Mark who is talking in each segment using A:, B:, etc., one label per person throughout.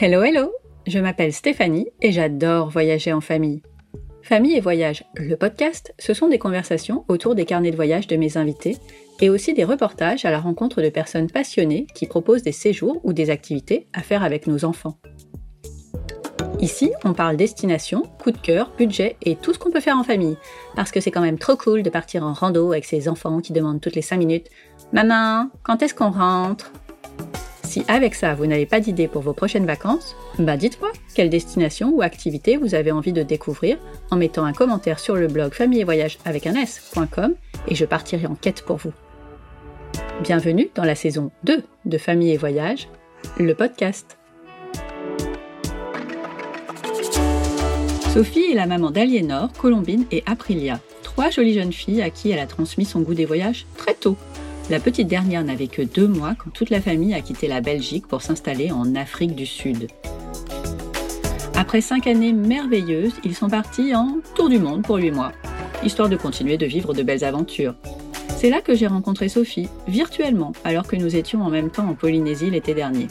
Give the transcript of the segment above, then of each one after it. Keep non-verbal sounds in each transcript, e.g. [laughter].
A: Hello hello, je m'appelle Stéphanie et j'adore voyager en famille. Famille et voyage, le podcast, ce sont des conversations autour des carnets de voyage de mes invités et aussi des reportages à la rencontre de personnes passionnées qui proposent des séjours ou des activités à faire avec nos enfants. Ici, on parle destination, coup de cœur, budget et tout ce qu'on peut faire en famille. Parce que c'est quand même trop cool de partir en rando avec ses enfants qui demandent toutes les 5 minutes Maman, quand est-ce qu'on rentre? Si avec ça, vous n'avez pas d'idée pour vos prochaines vacances, bah dites-moi quelle destination ou activité vous avez envie de découvrir en mettant un commentaire sur le blog famille et voyage avec un s.com et je partirai en quête pour vous. Bienvenue dans la saison 2 de Famille et Voyage, le podcast. Sophie est la maman d'Aliénor, Colombine et Aprilia, trois jolies jeunes filles à qui elle a transmis son goût des voyages très tôt. La petite dernière n'avait que deux mois quand toute la famille a quitté la Belgique pour s'installer en Afrique du Sud. Après cinq années merveilleuses, ils sont partis en tour du monde pour huit mois, histoire de continuer de vivre de belles aventures. C'est là que j'ai rencontré Sophie, virtuellement, alors que nous étions en même temps en Polynésie l'été dernier.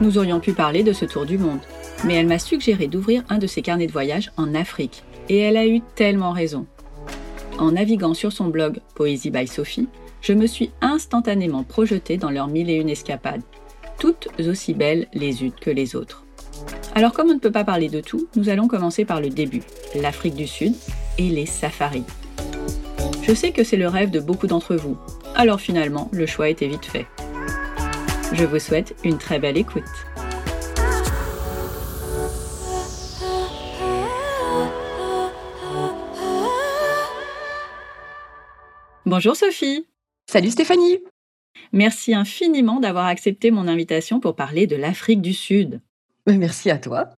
A: Nous aurions pu parler de ce tour du monde, mais elle m'a suggéré d'ouvrir un de ses carnets de voyage en Afrique. Et elle a eu tellement raison. En naviguant sur son blog Poésie by Sophie, je me suis instantanément projetée dans leurs mille et une escapades, toutes aussi belles les unes que les autres. Alors comme on ne peut pas parler de tout, nous allons commencer par le début, l'Afrique du Sud et les safaris. Je sais que c'est le rêve de beaucoup d'entre vous, alors finalement le choix était vite fait. Je vous souhaite une très belle écoute. Bonjour Sophie.
B: Salut Stéphanie.
A: Merci infiniment d'avoir accepté mon invitation pour parler de l'Afrique du Sud.
B: Merci à toi.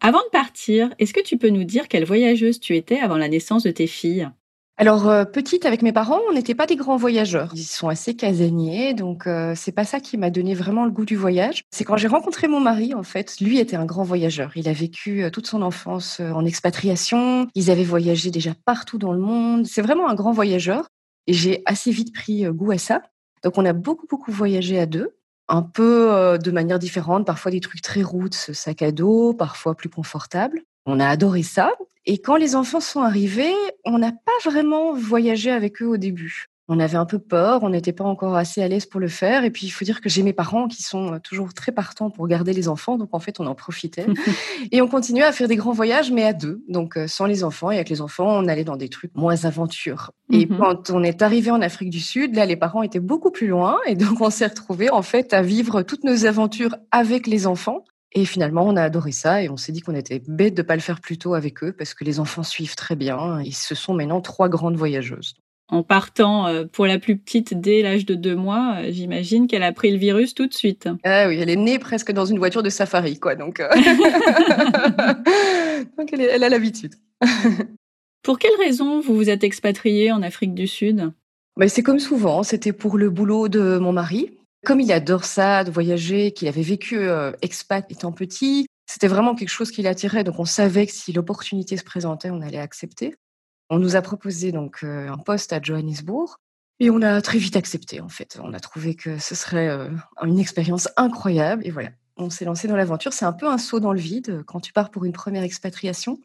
A: Avant de partir, est-ce que tu peux nous dire quelle voyageuse tu étais avant la naissance de tes filles?
B: Alors euh, petite avec mes parents, on n'était pas des grands voyageurs. Ils sont assez casaniers, donc euh, c'est pas ça qui m'a donné vraiment le goût du voyage. C'est quand j'ai rencontré mon mari en fait, lui était un grand voyageur. Il a vécu euh, toute son enfance en expatriation. Ils avaient voyagé déjà partout dans le monde. C'est vraiment un grand voyageur. Et j'ai assez vite pris goût à ça. Donc on a beaucoup, beaucoup voyagé à deux, un peu de manière différente, parfois des trucs très routes, sac à dos, parfois plus confortables. On a adoré ça. Et quand les enfants sont arrivés, on n'a pas vraiment voyagé avec eux au début on avait un peu peur, on n'était pas encore assez à l'aise pour le faire. Et puis, il faut dire que j'ai mes parents qui sont toujours très partants pour garder les enfants. Donc, en fait, on en profitait. [laughs] et on continuait à faire des grands voyages, mais à deux. Donc, euh, sans les enfants. Et avec les enfants, on allait dans des trucs moins aventures. Et mhm. quand on est arrivé en Afrique du Sud, là, les parents étaient beaucoup plus loin. Et donc, on s'est retrouvés, en fait, à vivre toutes nos aventures avec les enfants. Et finalement, on a adoré ça et on s'est dit qu'on était bête de pas le faire plus tôt avec eux parce que les enfants suivent très bien. Ils se sont maintenant trois grandes voyageuses
A: en partant euh, pour la plus petite dès l'âge de deux mois, euh, j'imagine qu'elle a pris le virus tout de suite.
B: Ah oui, elle est née presque dans une voiture de safari, quoi. Donc, euh, [laughs] donc elle, a l'habitude. [laughs]
A: pour quelle raison vous vous êtes expatriée en Afrique du Sud?
B: Bah, C'est comme souvent, c'était pour le boulot de mon mari. Comme il adore ça, de voyager, qu'il avait vécu expat étant petit, c'était vraiment quelque chose qui l'attirait. Donc on savait que si l'opportunité se présentait, on allait accepter. On nous a proposé donc un poste à Johannesburg et on a très vite accepté en fait. On a trouvé que ce serait une expérience incroyable et voilà, on s'est lancé dans l'aventure. C'est un peu un saut dans le vide quand tu pars pour une première expatriation,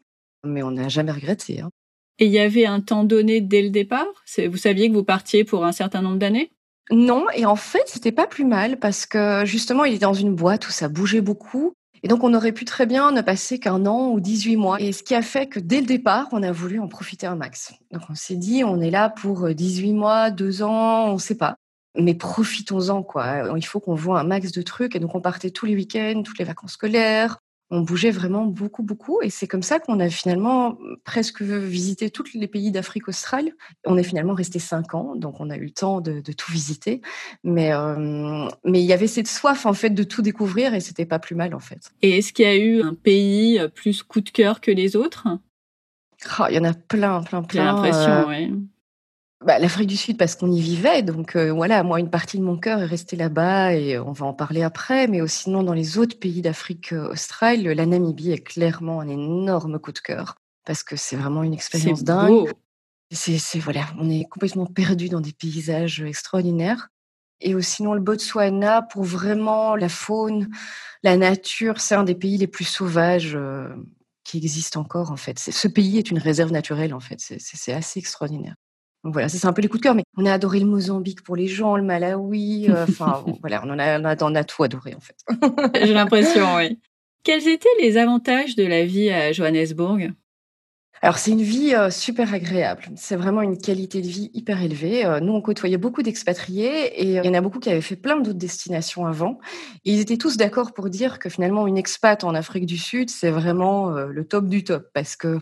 B: mais on n'a jamais regretté. Hein.
A: Et il y avait un temps donné dès le départ? Vous saviez que vous partiez pour un certain nombre d'années?
B: Non, et en fait, c'était pas plus mal parce que justement, il était dans une boîte où ça bougeait beaucoup. Et donc, on aurait pu très bien ne passer qu'un an ou 18 mois. Et ce qui a fait que dès le départ, on a voulu en profiter un max. Donc, on s'est dit, on est là pour 18 mois, 2 ans, on ne sait pas. Mais profitons-en, quoi. Il faut qu'on voit un max de trucs. Et donc, on partait tous les week-ends, toutes les vacances scolaires on bougeait vraiment beaucoup, beaucoup. Et c'est comme ça qu'on a finalement presque visité tous les pays d'Afrique australe. On est finalement resté cinq ans, donc on a eu le temps de, tout visiter. Mais, euh, mais il y avait cette soif, en fait, de tout découvrir et c'était pas plus mal, en fait.
A: Et est-ce qu'il y a eu un pays plus coup de cœur que les autres?
B: Ah, Il y en a plein, plein, plein.
A: J'ai l'impression, euh, oui.
B: Bah, L'Afrique du Sud parce qu'on y vivait, donc euh, voilà, moi une partie de mon cœur est restée là-bas et on va en parler après, mais sinon dans les autres pays d'Afrique euh, australe, la Namibie est clairement un énorme coup de cœur parce que c'est vraiment une expérience dingue. C'est voilà, on est complètement perdu dans des paysages extraordinaires. Et sinon, le Botswana, pour vraiment la faune, la nature, c'est un des pays les plus sauvages qui existent encore, en fait. Ce pays est une réserve naturelle, en fait. C'est assez extraordinaire. Donc voilà, c'est un peu les coups de cœur. Mais on a adoré le Mozambique pour les gens, le Malawi. [laughs] Enfin, voilà, on, en a, on, a, on a tout adoré, en fait. [laughs]
A: J'ai l'impression, oui. Quels étaient les avantages de la vie à Johannesburg?
B: Alors c'est une vie euh, super agréable. C'est vraiment une qualité de vie hyper élevée. Euh, nous, on côtoyait beaucoup d'expatriés et euh, il y en a beaucoup qui avaient fait plein d'autres destinations avant. Et ils étaient tous d'accord pour dire que finalement, une expat en Afrique du Sud, c'est vraiment le top du top parce que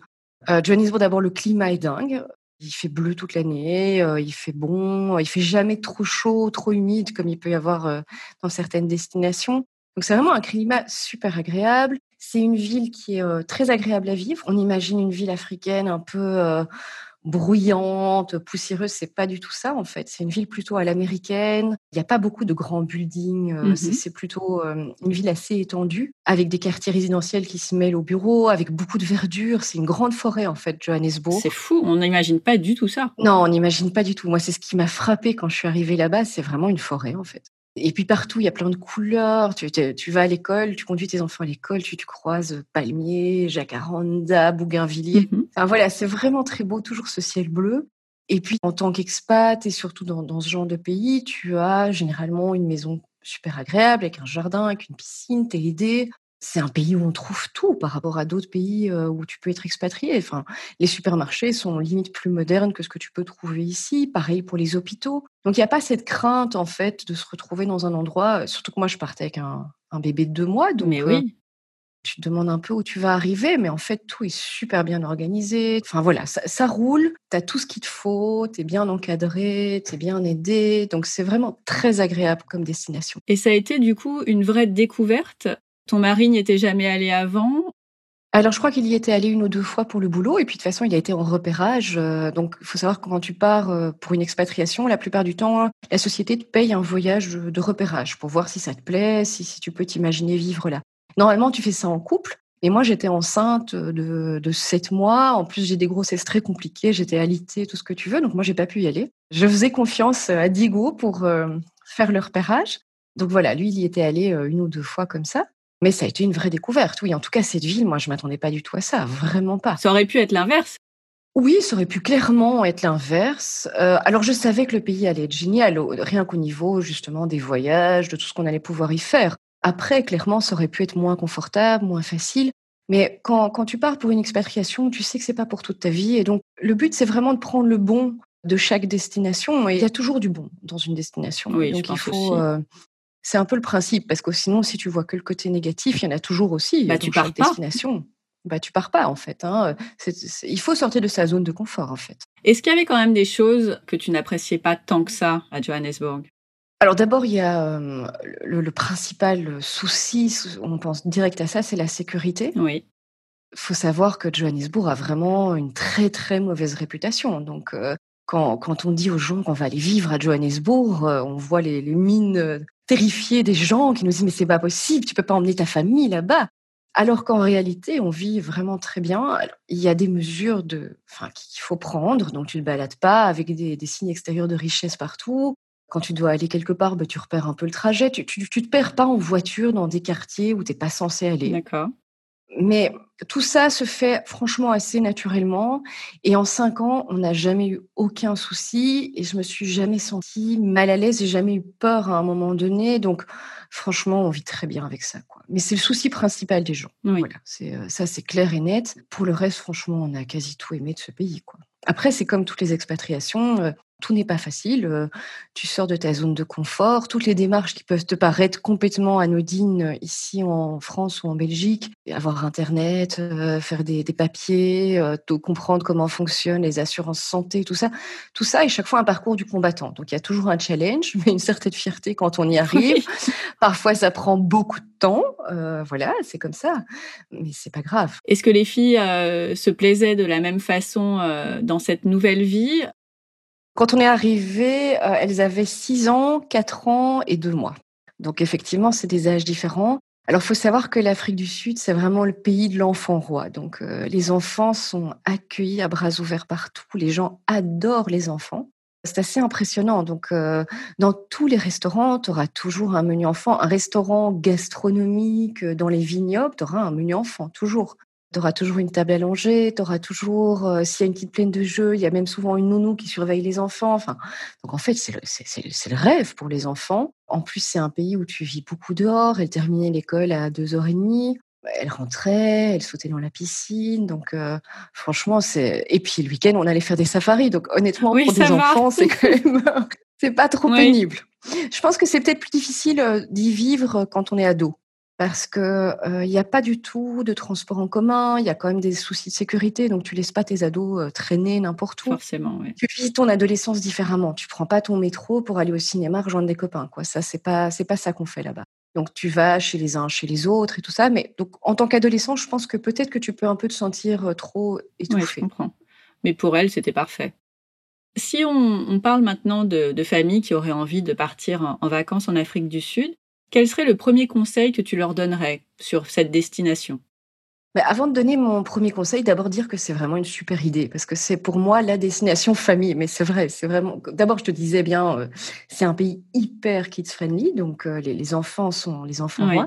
B: Johannesburg, d'abord, le climat est dingue. Il fait bleu toute l'année, il fait bon, il fait jamais trop chaud, trop humide comme il peut y avoir dans certaines destinations. Donc c'est vraiment un climat super agréable. C'est une ville qui est euh, très agréable à vivre. On imagine une ville africaine un peu euh, bruyante, poussiéreuse. C'est pas du tout ça en fait. C'est une ville plutôt à l'américaine. Il n'y a pas beaucoup de grands buildings. Euh, mmh c'est plutôt une ville assez étendue, avec des quartiers résidentiels qui se mêlent aux bureaux, avec beaucoup de verdure. C'est une grande forêt en fait, Johannesburg.
A: C'est fou. On n'imagine pas du tout ça.
B: Non, on n'imagine pas du tout. Moi, c'est ce qui m'a frappé quand je suis arrivée là-bas. C'est vraiment une forêt en fait. Et puis partout, il y a plein de couleurs. Tu, tu vas à l'école, tu conduis tes enfants à l'école, tu, tu croises palmiers, jacaranda, bougainvilliers. Mmh enfin voilà, c'est vraiment très beau, toujours ce ciel bleu. Et puis en tant qu'expat et surtout dans, dans, ce genre de pays, tu as généralement une maison super agréable avec un jardin, avec une piscine, t'es aidé c'est un pays où on trouve tout par rapport à d'autres pays où tu peux être expatrié. Enfin, les supermarchés sont limite plus modernes que ce que tu peux trouver ici. Pareil pour les hôpitaux. Donc il n'y a pas cette crainte en fait de se retrouver dans un endroit. Surtout que moi je partais avec un, bébé de deux mois, donc
A: mais oui.
B: tu te demandes un peu où tu vas arriver, mais en fait tout est super bien organisé. Enfin voilà, ça, ça roule. Tu as tout ce qu'il te faut. Tu es bien encadré, tu es bien aidé. Donc c'est vraiment très agréable comme destination.
A: Et ça a été du coup une vraie découverte ton mari n'y était jamais allé avant?
B: Alors, je crois qu'il y était allé une ou deux fois pour le boulot, et puis de toute façon, il a été en repérage. Euh, donc, il faut savoir que quand tu pars euh, pour une expatriation, la plupart du temps, la société te paye un voyage de repérage pour voir si ça te plaît, si, si tu peux t'imaginer vivre là. Normalement, tu fais ça en couple. Et moi, j'étais enceinte de, de 7 mois. En plus, j'ai des grossesses très compliquées. J'étais alitée, tout ce que tu veux. Donc, moi, j'ai pas pu y aller. Je faisais confiance à Digo pour euh, faire le repérage. Donc voilà, lui, il y était allé une ou deux fois comme ça. Mais ça a été une vraie découverte. Oui, en tout cas, cette ville, moi, je m'attendais pas du tout à ça, vraiment pas.
A: Ça aurait pu être l'inverse.
B: Oui, ça aurait pu clairement être l'inverse. Euh, alors, je savais que le pays allait être génial, rien qu'au niveau justement des voyages, de tout ce qu'on allait pouvoir y faire. Après, clairement, ça aurait pu être moins confortable, moins facile. Mais quand, quand tu pars pour une expatriation, tu sais que c'est pas pour toute ta vie. Et donc, le but, c'est vraiment de prendre le bon de chaque destination. Et il y a toujours du bon dans une destination.
A: Oui,
B: donc,
A: il faut, euh,
B: c'est un peu le principe, parce que sinon, si tu vois que le côté négatif, il y en a toujours aussi.
A: Bah, tu pars pas.
B: Destination. Bah, tu pars pas, en fait. Hein. il faut sortir de sa zone de confort, en fait.
A: Est-ce qu'il y avait quand même des choses que tu n'appréciais pas tant que ça à Johannesburg?
B: Alors d'abord, il y a le, principal souci, on pense direct à ça, c'est la sécurité.
A: Oui.
B: Il faut savoir que Johannesburg a vraiment une très très mauvaise réputation. Donc quand, quand, on dit aux gens qu'on va aller vivre à Johannesburg, on voit les, les mines terrifié des gens qui nous disent mais c'est pas possible, tu peux pas emmener ta famille là-bas. Alors qu'en réalité, on vit vraiment très bien. il y a des mesures de, enfin, qu'il faut prendre, donc tu ne balades pas avec des, signes extérieurs de richesse partout. Quand tu dois aller quelque part, bah, tu repères un peu le trajet. Tu, tu te perds pas en voiture dans des quartiers où tu n'es pas censé aller.
A: D'accord.
B: Mais tout ça se fait franchement assez naturellement. Et en cinq ans, on n'a jamais eu aucun souci et je me suis jamais sentie mal à l'aise. J'ai jamais eu peur à un moment donné. Donc, franchement, on vit très bien avec ça. Quoi. Mais c'est le souci principal des gens. Voilà, c'est euh, ça, c'est clair et net. Pour le reste, franchement, on a quasi tout aimé de ce pays. Quoi. Après, c'est comme toutes les expatriations. Tout n'est pas facile. Euh, tu sors de ta zone de confort. Toutes les démarches qui peuvent te paraître complètement anodines euh, ici en France ou en Belgique, avoir Internet, euh, faire des, papiers, comprendre comment fonctionnent les assurances santé, tout ça, tout ça est chaque fois un parcours du combattant. Donc il y a toujours un challenge, [laughs] mais une certaine fierté quand on y arrive. Parfois ça prend beaucoup de temps. voilà, c'est comme ça, mais c'est pas grave.
A: Est-ce que les filles se plaisaient de la même façon dans cette nouvelle vie?
B: Quand on est arrivé, euh, elles avaient 6 ans, 4 ans et 2 mois. Donc effectivement, c'est des âges différents. Alors, il faut savoir que l'Afrique du Sud, c'est vraiment le pays de l'enfant roi. Donc, euh, les enfants sont accueillis à bras ouverts partout. Les gens adorent les enfants. C'est assez impressionnant. Donc, euh, dans tous les restaurants, tu auras toujours un menu enfant. Un restaurant gastronomique dans les vignobles, tu auras un menu enfant, toujours. Tu auras toujours une table allongée, tu auras toujours, euh, s'il y a une petite plaine de jeux, il y a même souvent une nounou qui surveille les enfants. Enfin, donc en fait, c'est le, le, rêve pour les enfants. En plus, c'est un pays où tu vis beaucoup dehors. Elle terminait l'école à 2h30 elle rentrait, elle sautait dans la piscine. Donc, euh, franchement, c'est. Et puis le week-end, on allait faire des safaris. Donc, honnêtement, pour des enfants, c'est quand même. [laughs] c'est pas trop pénible. Je pense que c'est peut-être plus difficile euh, d'y vivre quand on est ado. Parce que il n'y a pas du tout de transport en commun, il y a quand même des soucis de sécurité, donc tu laisses pas tes ados euh, traîner n'importe où.
A: Forcément, oui.
B: Tu vis ton adolescence différemment. Tu prends pas ton métro pour aller au cinéma rejoindre des copains, quoi. Ça, c'est pas, c'est pas ça qu'on fait là-bas. Donc tu vas chez les uns, chez les autres et tout ça. Mais donc en tant qu'adolescent, je pense que peut-être que tu peux un peu te sentir euh, trop étouffé.
A: Oui, je comprends. Mais pour elle, c'était parfait. Si on, parle maintenant de, familles qui auraient envie de partir en, vacances en Afrique du Sud, quel serait le premier conseil que tu leur donnerais sur cette destination?
B: Bah, avant de donner mon premier conseil, d'abord dire que c'est vraiment une super idée parce que c'est pour moi la destination famille. Mais c'est vrai, c'est vraiment. D'abord, je te disais bien, euh, c'est un pays hyper kids friendly, donc euh, les, enfants sont les enfants oui.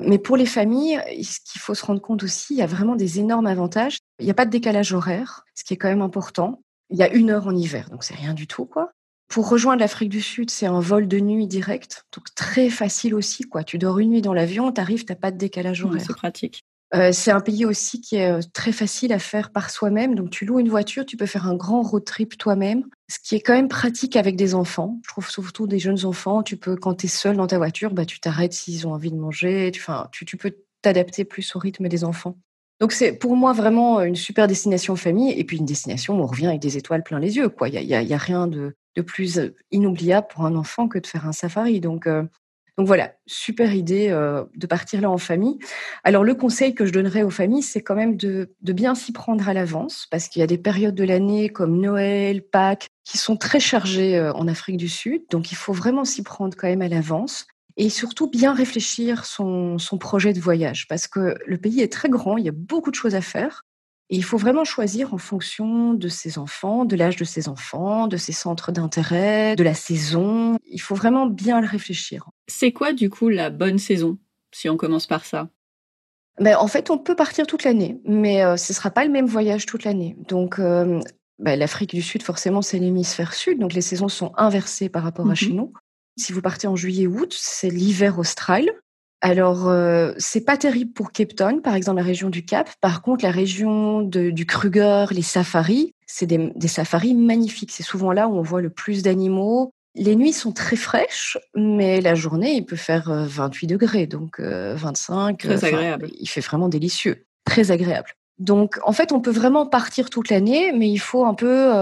B: Mais pour les familles, ce qu'il faut se rendre compte aussi, il y a vraiment des énormes avantages. Il n'y a pas de décalage horaire, ce qui est quand même important. Il y a une heure en hiver, donc c'est rien du tout, quoi. Pour rejoindre l'Afrique du Sud, c'est un vol de nuit direct, donc très facile aussi, quoi. Tu dors une nuit dans l'avion, tu arrives, tu n'as pas de décalage horaire.
A: c'est pratique.
B: Euh, c'est un pays aussi qui est euh, très facile à faire par soi-même. Donc, tu loues une voiture, tu peux faire un grand road trip toi-même, ce qui est quand même pratique avec des enfants. Je trouve surtout des jeunes enfants. Tu peux, quand tu es seul dans ta voiture, bah, tu t'arrêtes s'ils ont envie de manger. Tu, tu, tu peux t'adapter plus au rythme des enfants. Donc, c'est pour moi vraiment une super destination famille et puis une destination où on revient avec des étoiles plein les yeux. Il n'y a, y a, rien de, de, plus inoubliable pour un enfant que de faire un safari. Donc, euh, donc voilà, super idée euh, de partir là en famille. Alors le conseil que je donnerais aux familles, c'est quand même de, bien s'y prendre à l'avance, parce qu'il y a des périodes de l'année comme Noël, Pâques, qui sont très chargées euh, en Afrique du Sud. Donc il faut vraiment s'y prendre quand même à l'avance. Et surtout bien réfléchir son, son projet de voyage, parce que le pays est très grand, il y a beaucoup de choses à faire. Et il faut vraiment choisir en fonction de ses enfants, de l'âge de ses enfants, de ses centres d'intérêt, de la saison. Il faut vraiment bien le réfléchir.
A: C'est quoi du coup la bonne saison, si on commence par ça?
B: Ben, En fait, on peut partir toute l'année, mais euh, ce ne sera pas le même voyage toute l'année. Donc, euh, ben, l'Afrique du Sud, forcément, c'est l'hémisphère sud, donc les saisons sont inversées par rapport à chez mmh nous. Si vous partez en juillet-août, c'est l'hiver austral. Alors, euh, c'est pas terrible pour Cape Town, par exemple la région du Cap. Par contre, la région du Kruger, les safaris, c'est des, safaris magnifiques. C'est souvent là où on voit le plus d'animaux. Les nuits sont très fraîches, mais la journée, il peut faire 28 euh, degrés, donc 25.
A: Euh, très agréable.
B: Il fait vraiment délicieux, très agréable. Donc, en fait, on peut vraiment partir toute l'année, mais il faut un peu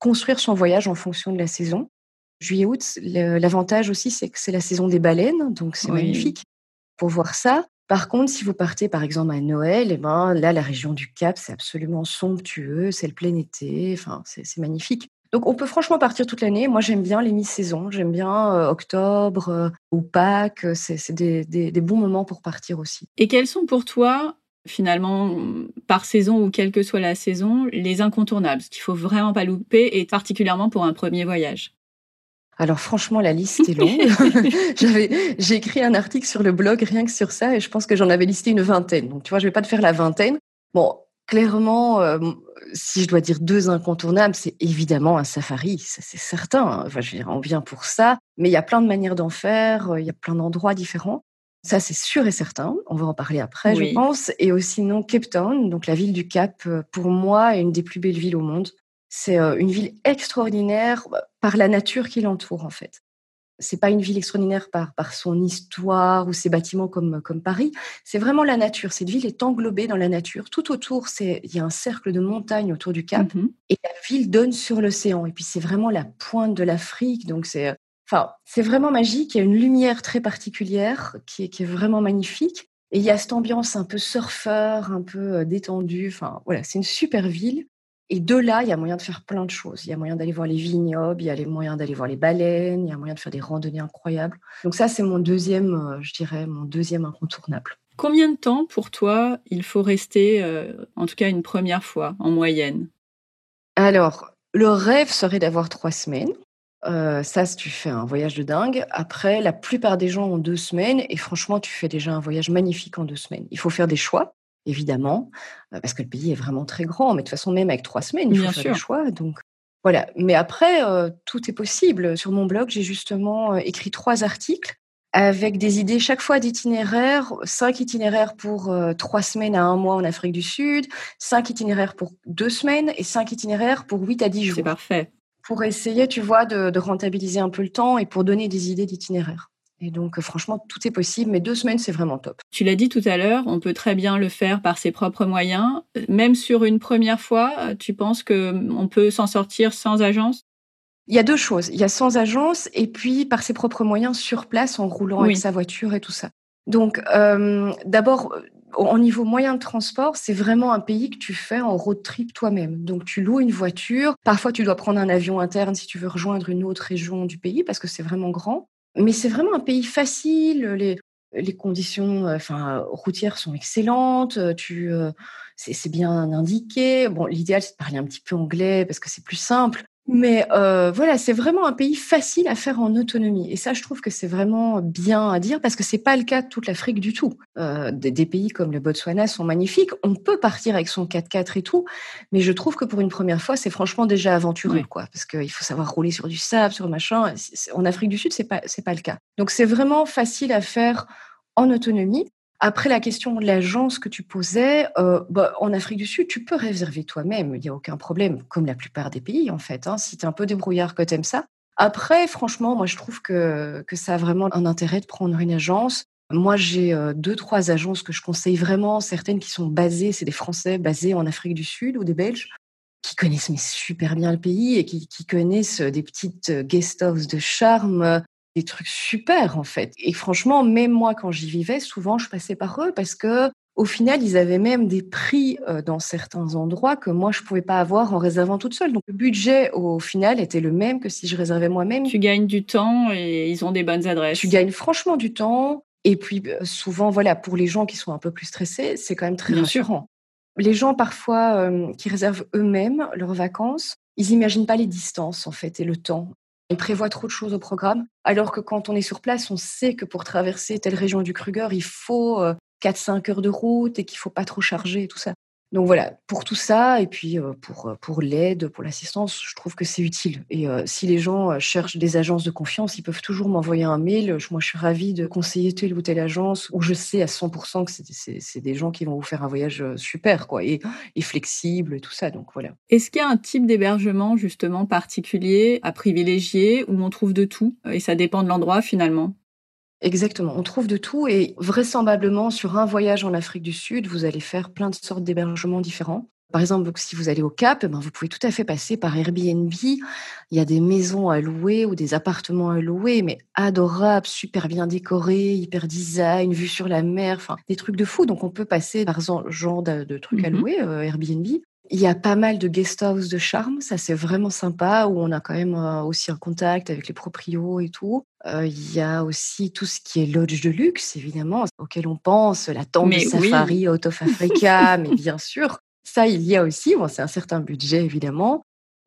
B: construire son voyage en fonction de la saison. Juillet-août, l'avantage aussi, c'est que c'est la saison des baleines, donc c'est magnifique pour voir ça. Par contre, si vous partez par exemple à Noël, eh ben, là, la région du Cap, c'est absolument somptueux, c'est le plein été, enfin, c'est magnifique. Donc, on peut franchement partir toute l'année. Moi, j'aime bien les mi-saisons, j'aime bien euh, octobre euh, ou Pâques, c'est des, des bons moments pour partir aussi.
A: Et quels sont pour toi finalement, par saison ou quelle que soit la saison, les incontournables, ce qu'il faut vraiment pas louper, et particulièrement pour un premier voyage
B: alors franchement, la liste est longue. [laughs] J'avais, j'ai écrit un article sur le blog rien que sur ça et je pense que j'en avais listé une vingtaine. Donc tu vois, je vais pas te faire la vingtaine. Bon, clairement, euh, si je dois dire deux incontournables, c'est évidemment un safari, ça c'est certain. Enfin, je veux dire, on vient pour ça, mais il y a plein de manières d'en faire, euh, il y a plein d'endroits différents. Ça, c'est sûr et certain. On va en parler après, je pense. Et aussi, non, Cape Town, donc la ville du Cap, euh, pour moi, est une des plus belles villes au monde. C'est une ville extraordinaire bah, par la nature qui l'entoure, en fait. C'est pas une ville extraordinaire par, par son histoire ou ses bâtiments comme, comme Paris. C'est vraiment la nature. Cette ville est englobée dans la nature. Tout autour, c'est il y a un cercle de montagnes autour du Cap mmh et la ville donne sur l'océan. Et puis c'est vraiment la pointe de l'Afrique. Donc c'est, enfin, c'est vraiment magique. Il y a une lumière très particulière qui est, qui est vraiment magnifique. Et il y a cette ambiance un peu surfeur, un peu détendue. Enfin, voilà, c'est une super ville. Et de là, il y a moyen de faire plein de choses. Il y a moyen d'aller voir les vignobles, il y a moyen d'aller voir les baleines, il y a moyen de faire des randonnées incroyables. Donc ça, c'est mon deuxième, euh, je dirais, mon deuxième incontournable.
A: Combien de temps pour toi il faut rester, euh, en tout cas une première fois, en moyenne?
B: Alors, Le rêve serait d'avoir trois semaines. Euh, ça, si tu fais un voyage de dingue. Après, la plupart des gens ont deux semaines et franchement, tu fais déjà un voyage magnifique en deux semaines. Il faut faire des choix, évidemment, parce que le pays est vraiment très grand. Mais de toute façon, même avec trois semaines, il faut faire des choix. Donc, voilà. Mais après, euh, tout est possible. Sur mon blog, j'ai justement écrit trois articles avec des idées chaque fois d'itinéraires, cinq itinéraires pour trois semaines à un mois en Afrique du Sud, cinq itinéraires pour deux semaines et cinq itinéraires pour huit à dix jours.
A: C'est parfait
B: pour essayer, tu vois, de, rentabiliser un peu le temps et pour donner des idées d'itinéraire. Et donc, franchement, tout est possible, mais deux semaines, c'est vraiment top.
A: Tu l'as dit tout à l'heure, on peut très bien le faire par ses propres moyens. Même sur une première fois, tu penses qu'on peut s'en sortir sans agence?
B: Il y a deux choses. Il y a sans agence et puis par ses propres moyens sur place en roulant avec sa voiture et tout ça. Donc, euh, d'abord, au niveau moyen de transport, c'est vraiment un pays que tu fais en road trip toi-même. Donc tu loues une voiture, parfois tu dois prendre un avion interne si tu veux rejoindre une autre région du pays parce que c'est vraiment grand. Mais c'est vraiment un pays facile, les, conditions euh, routières sont excellentes, tu, euh, c'est bien indiqué. Bon, l'idéal c'est de parler un petit peu anglais parce que c'est plus simple. Mais euh, voilà, c'est vraiment un pays facile à faire en autonomie. Et ça, je trouve que c'est vraiment bien à dire parce que c'est pas le cas de toute l'Afrique du tout. Euh, des, pays comme le Botswana sont magnifiques. On peut partir avec son 4x4 et tout, mais je trouve que pour une première fois, c'est franchement déjà aventureux, quoi, parce qu'il faut savoir rouler sur du sable, sur machin. En Afrique du Sud, c'est pas c'est pas le cas. Donc c'est vraiment facile à faire en autonomie. Après la question de l'agence que tu posais, euh, bah, en Afrique du Sud, tu peux réserver toi-même, il n'y a aucun problème, comme la plupart des pays en fait, hein, si tu es un peu débrouillard que tu aimes ça. Après, franchement, moi je trouve que, que ça a vraiment un intérêt de prendre une agence. Moi, j'ai euh, deux, trois agences que je conseille vraiment, certaines qui sont basées, c'est des Français basés en Afrique du Sud ou des Belges, qui connaissent mais super bien le pays et qui, qui connaissent des petites guest houses de charme, des trucs super en fait. Et franchement, même moi quand j'y vivais, souvent je passais par eux parce que au final, ils avaient même des prix dans certains endroits que moi je pouvais pas avoir en réservant toute seule. Donc le budget au final était le même que si je réservais moi-même.
A: Tu gagnes du temps et ils ont des bonnes adresses.
B: Tu gagnes franchement du temps. Et puis souvent, voilà, pour les gens qui sont un peu plus stressés, c'est quand même très rassurant. Les gens parfois euh, qui réservent eux-mêmes leurs vacances, ils n'imaginent pas les distances en fait et le temps. On prévoit trop de choses au programme, alors que quand on est sur place, on sait que pour traverser telle région du Kruger, il faut 4-5 euh, heures de route et qu'il faut pas trop charger et tout ça. Donc voilà, pour tout ça, et puis pour, pour l'aide, pour l'assistance, je trouve que c'est utile. Et si les gens cherchent des agences de confiance, ils peuvent toujours m'envoyer un mail. Moi, je suis ravie de conseiller telle ou telle agence où je sais à 100% que c'est des gens qui vont vous faire un voyage super, quoi, et, et flexible et tout ça. Donc voilà.
A: Est-ce qu'il y a un type d'hébergement justement particulier à privilégier où on trouve de tout et ça dépend de l'endroit finalement?
B: Exactement, on trouve de tout et vraisemblablement sur un voyage en Afrique du Sud, vous allez faire plein de sortes d'hébergements différents. Par exemple, si vous allez au Cap, eh ben, vous pouvez tout à fait passer par Airbnb. Il y a des maisons à louer ou des appartements à louer, mais adorables, super bien décorés, hyper design, vue sur la mer, enfin des trucs de fou. Donc on peut passer par ce genre de, trucs à mmh louer, euh, Airbnb. Il y a pas mal de guest house de charme, ça c'est vraiment sympa, où on a quand même euh, aussi un contact avec les proprios et tout. Euh, il y a aussi tout ce qui est lodge de luxe, évidemment, auquel on pense, la tente de safari Out of Africa, [laughs] mais bien sûr, ça il y a aussi, bon, c'est un certain budget évidemment.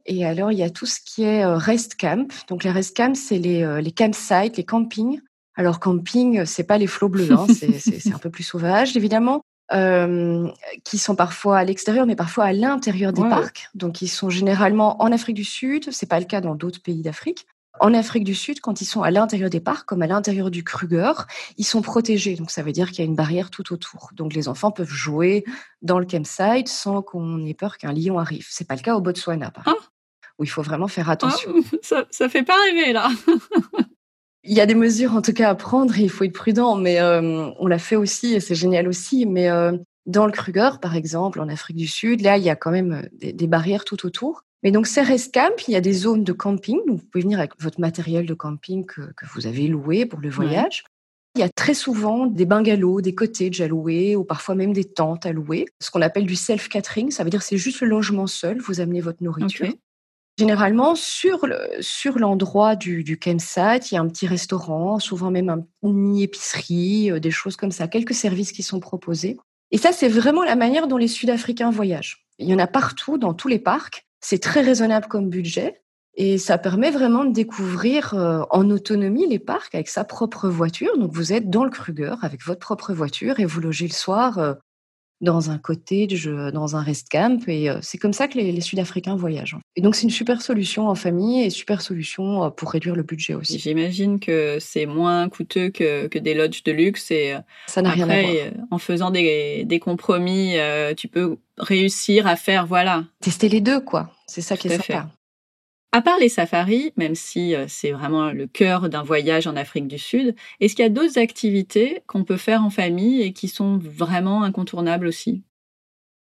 B: Et alors il y a tout ce qui est euh, rest camp. Donc les rest camps, c'est les, les campsites, les campings. Alors camping, c'est pas les flots bleus, hein, c'est un peu plus sauvage évidemment. Euh, qui sont parfois à l'extérieur, mais parfois à l'intérieur des parcs. Donc, ils sont généralement en Afrique du Sud. C'est pas le cas dans d'autres pays d'Afrique. En Afrique du Sud, quand ils sont à l'intérieur des parcs, comme à l'intérieur du Kruger, ils sont protégés. Donc, ça veut dire qu'il y a une barrière tout autour. Donc, les enfants peuvent jouer dans le campsite sans qu'on ait peur qu'un lion arrive. C'est pas le cas au Botswana, par ah. où il faut vraiment faire ah, attention. [laughs]
A: ça, ça fait pas rêver, là. [laughs]
B: Il y a des mesures en tout cas à prendre et il faut être prudent, mais euh, on l'a fait aussi et c'est génial aussi. Mais euh, dans le Kruger, par exemple, en Afrique du Sud, là, il y a quand même euh, des, barrières tout autour. Mais donc, c'est Rest Camp, il y a des zones de camping. Donc, vous pouvez venir avec votre matériel de camping que, vous avez loué pour le voyage. Il y a très souvent des bungalows, des cottages à louer ou parfois même des tentes à louer. Ce qu'on appelle du self-catering, ça veut dire c'est juste le logement seul, vous amenez votre nourriture. Généralement, sur, sur l'endroit du, du il y a un petit restaurant, souvent même un, une épicerie, euh, des choses comme ça, quelques services qui sont proposés. Et ça, c'est vraiment la manière dont les Sud-Africains voyagent. Il y en a partout, dans tous les parcs. C'est très raisonnable comme budget. Et ça permet vraiment de découvrir en autonomie les parcs avec sa propre voiture. Donc vous êtes dans le Kruger avec votre propre voiture et vous logez le soir dans un cottage, dans un rest camp. Et c'est comme ça que les, Sud-Africains voyagent. Et donc c'est une super solution en famille et super solution pour réduire le budget aussi.
A: J'imagine que c'est moins coûteux que, que, des lodges de luxe. Et
B: ça n'a rien à voir.
A: En faisant des, des compromis, tu peux réussir à faire, voilà.
B: Tester les deux, quoi. C'est ça qui est sympa.
A: À part les safaris, même si euh, c'est vraiment le cœur d'un voyage en Afrique du Sud, est-ce qu'il y a d'autres activités qu'on peut faire en famille et qui sont vraiment incontournables aussi?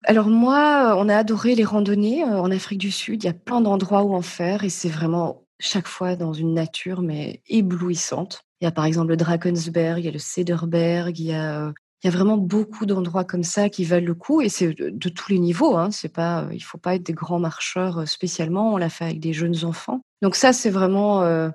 B: Alors moi, on a adoré les randonnées euh, en Afrique du Sud. Il y a plein d'endroits où en faire et c'est vraiment chaque fois dans une nature mais éblouissante. Il y a par exemple le Drakensberg, il y a le Cederberg, il y a euh, il y a vraiment beaucoup d'endroits comme ça qui valent le coup et c'est de, tous les niveaux. Hein. C'est pas, il faut pas être des grands marcheurs euh, spécialement. On l'a fait avec des jeunes enfants. Donc ça, c'est vraiment euh,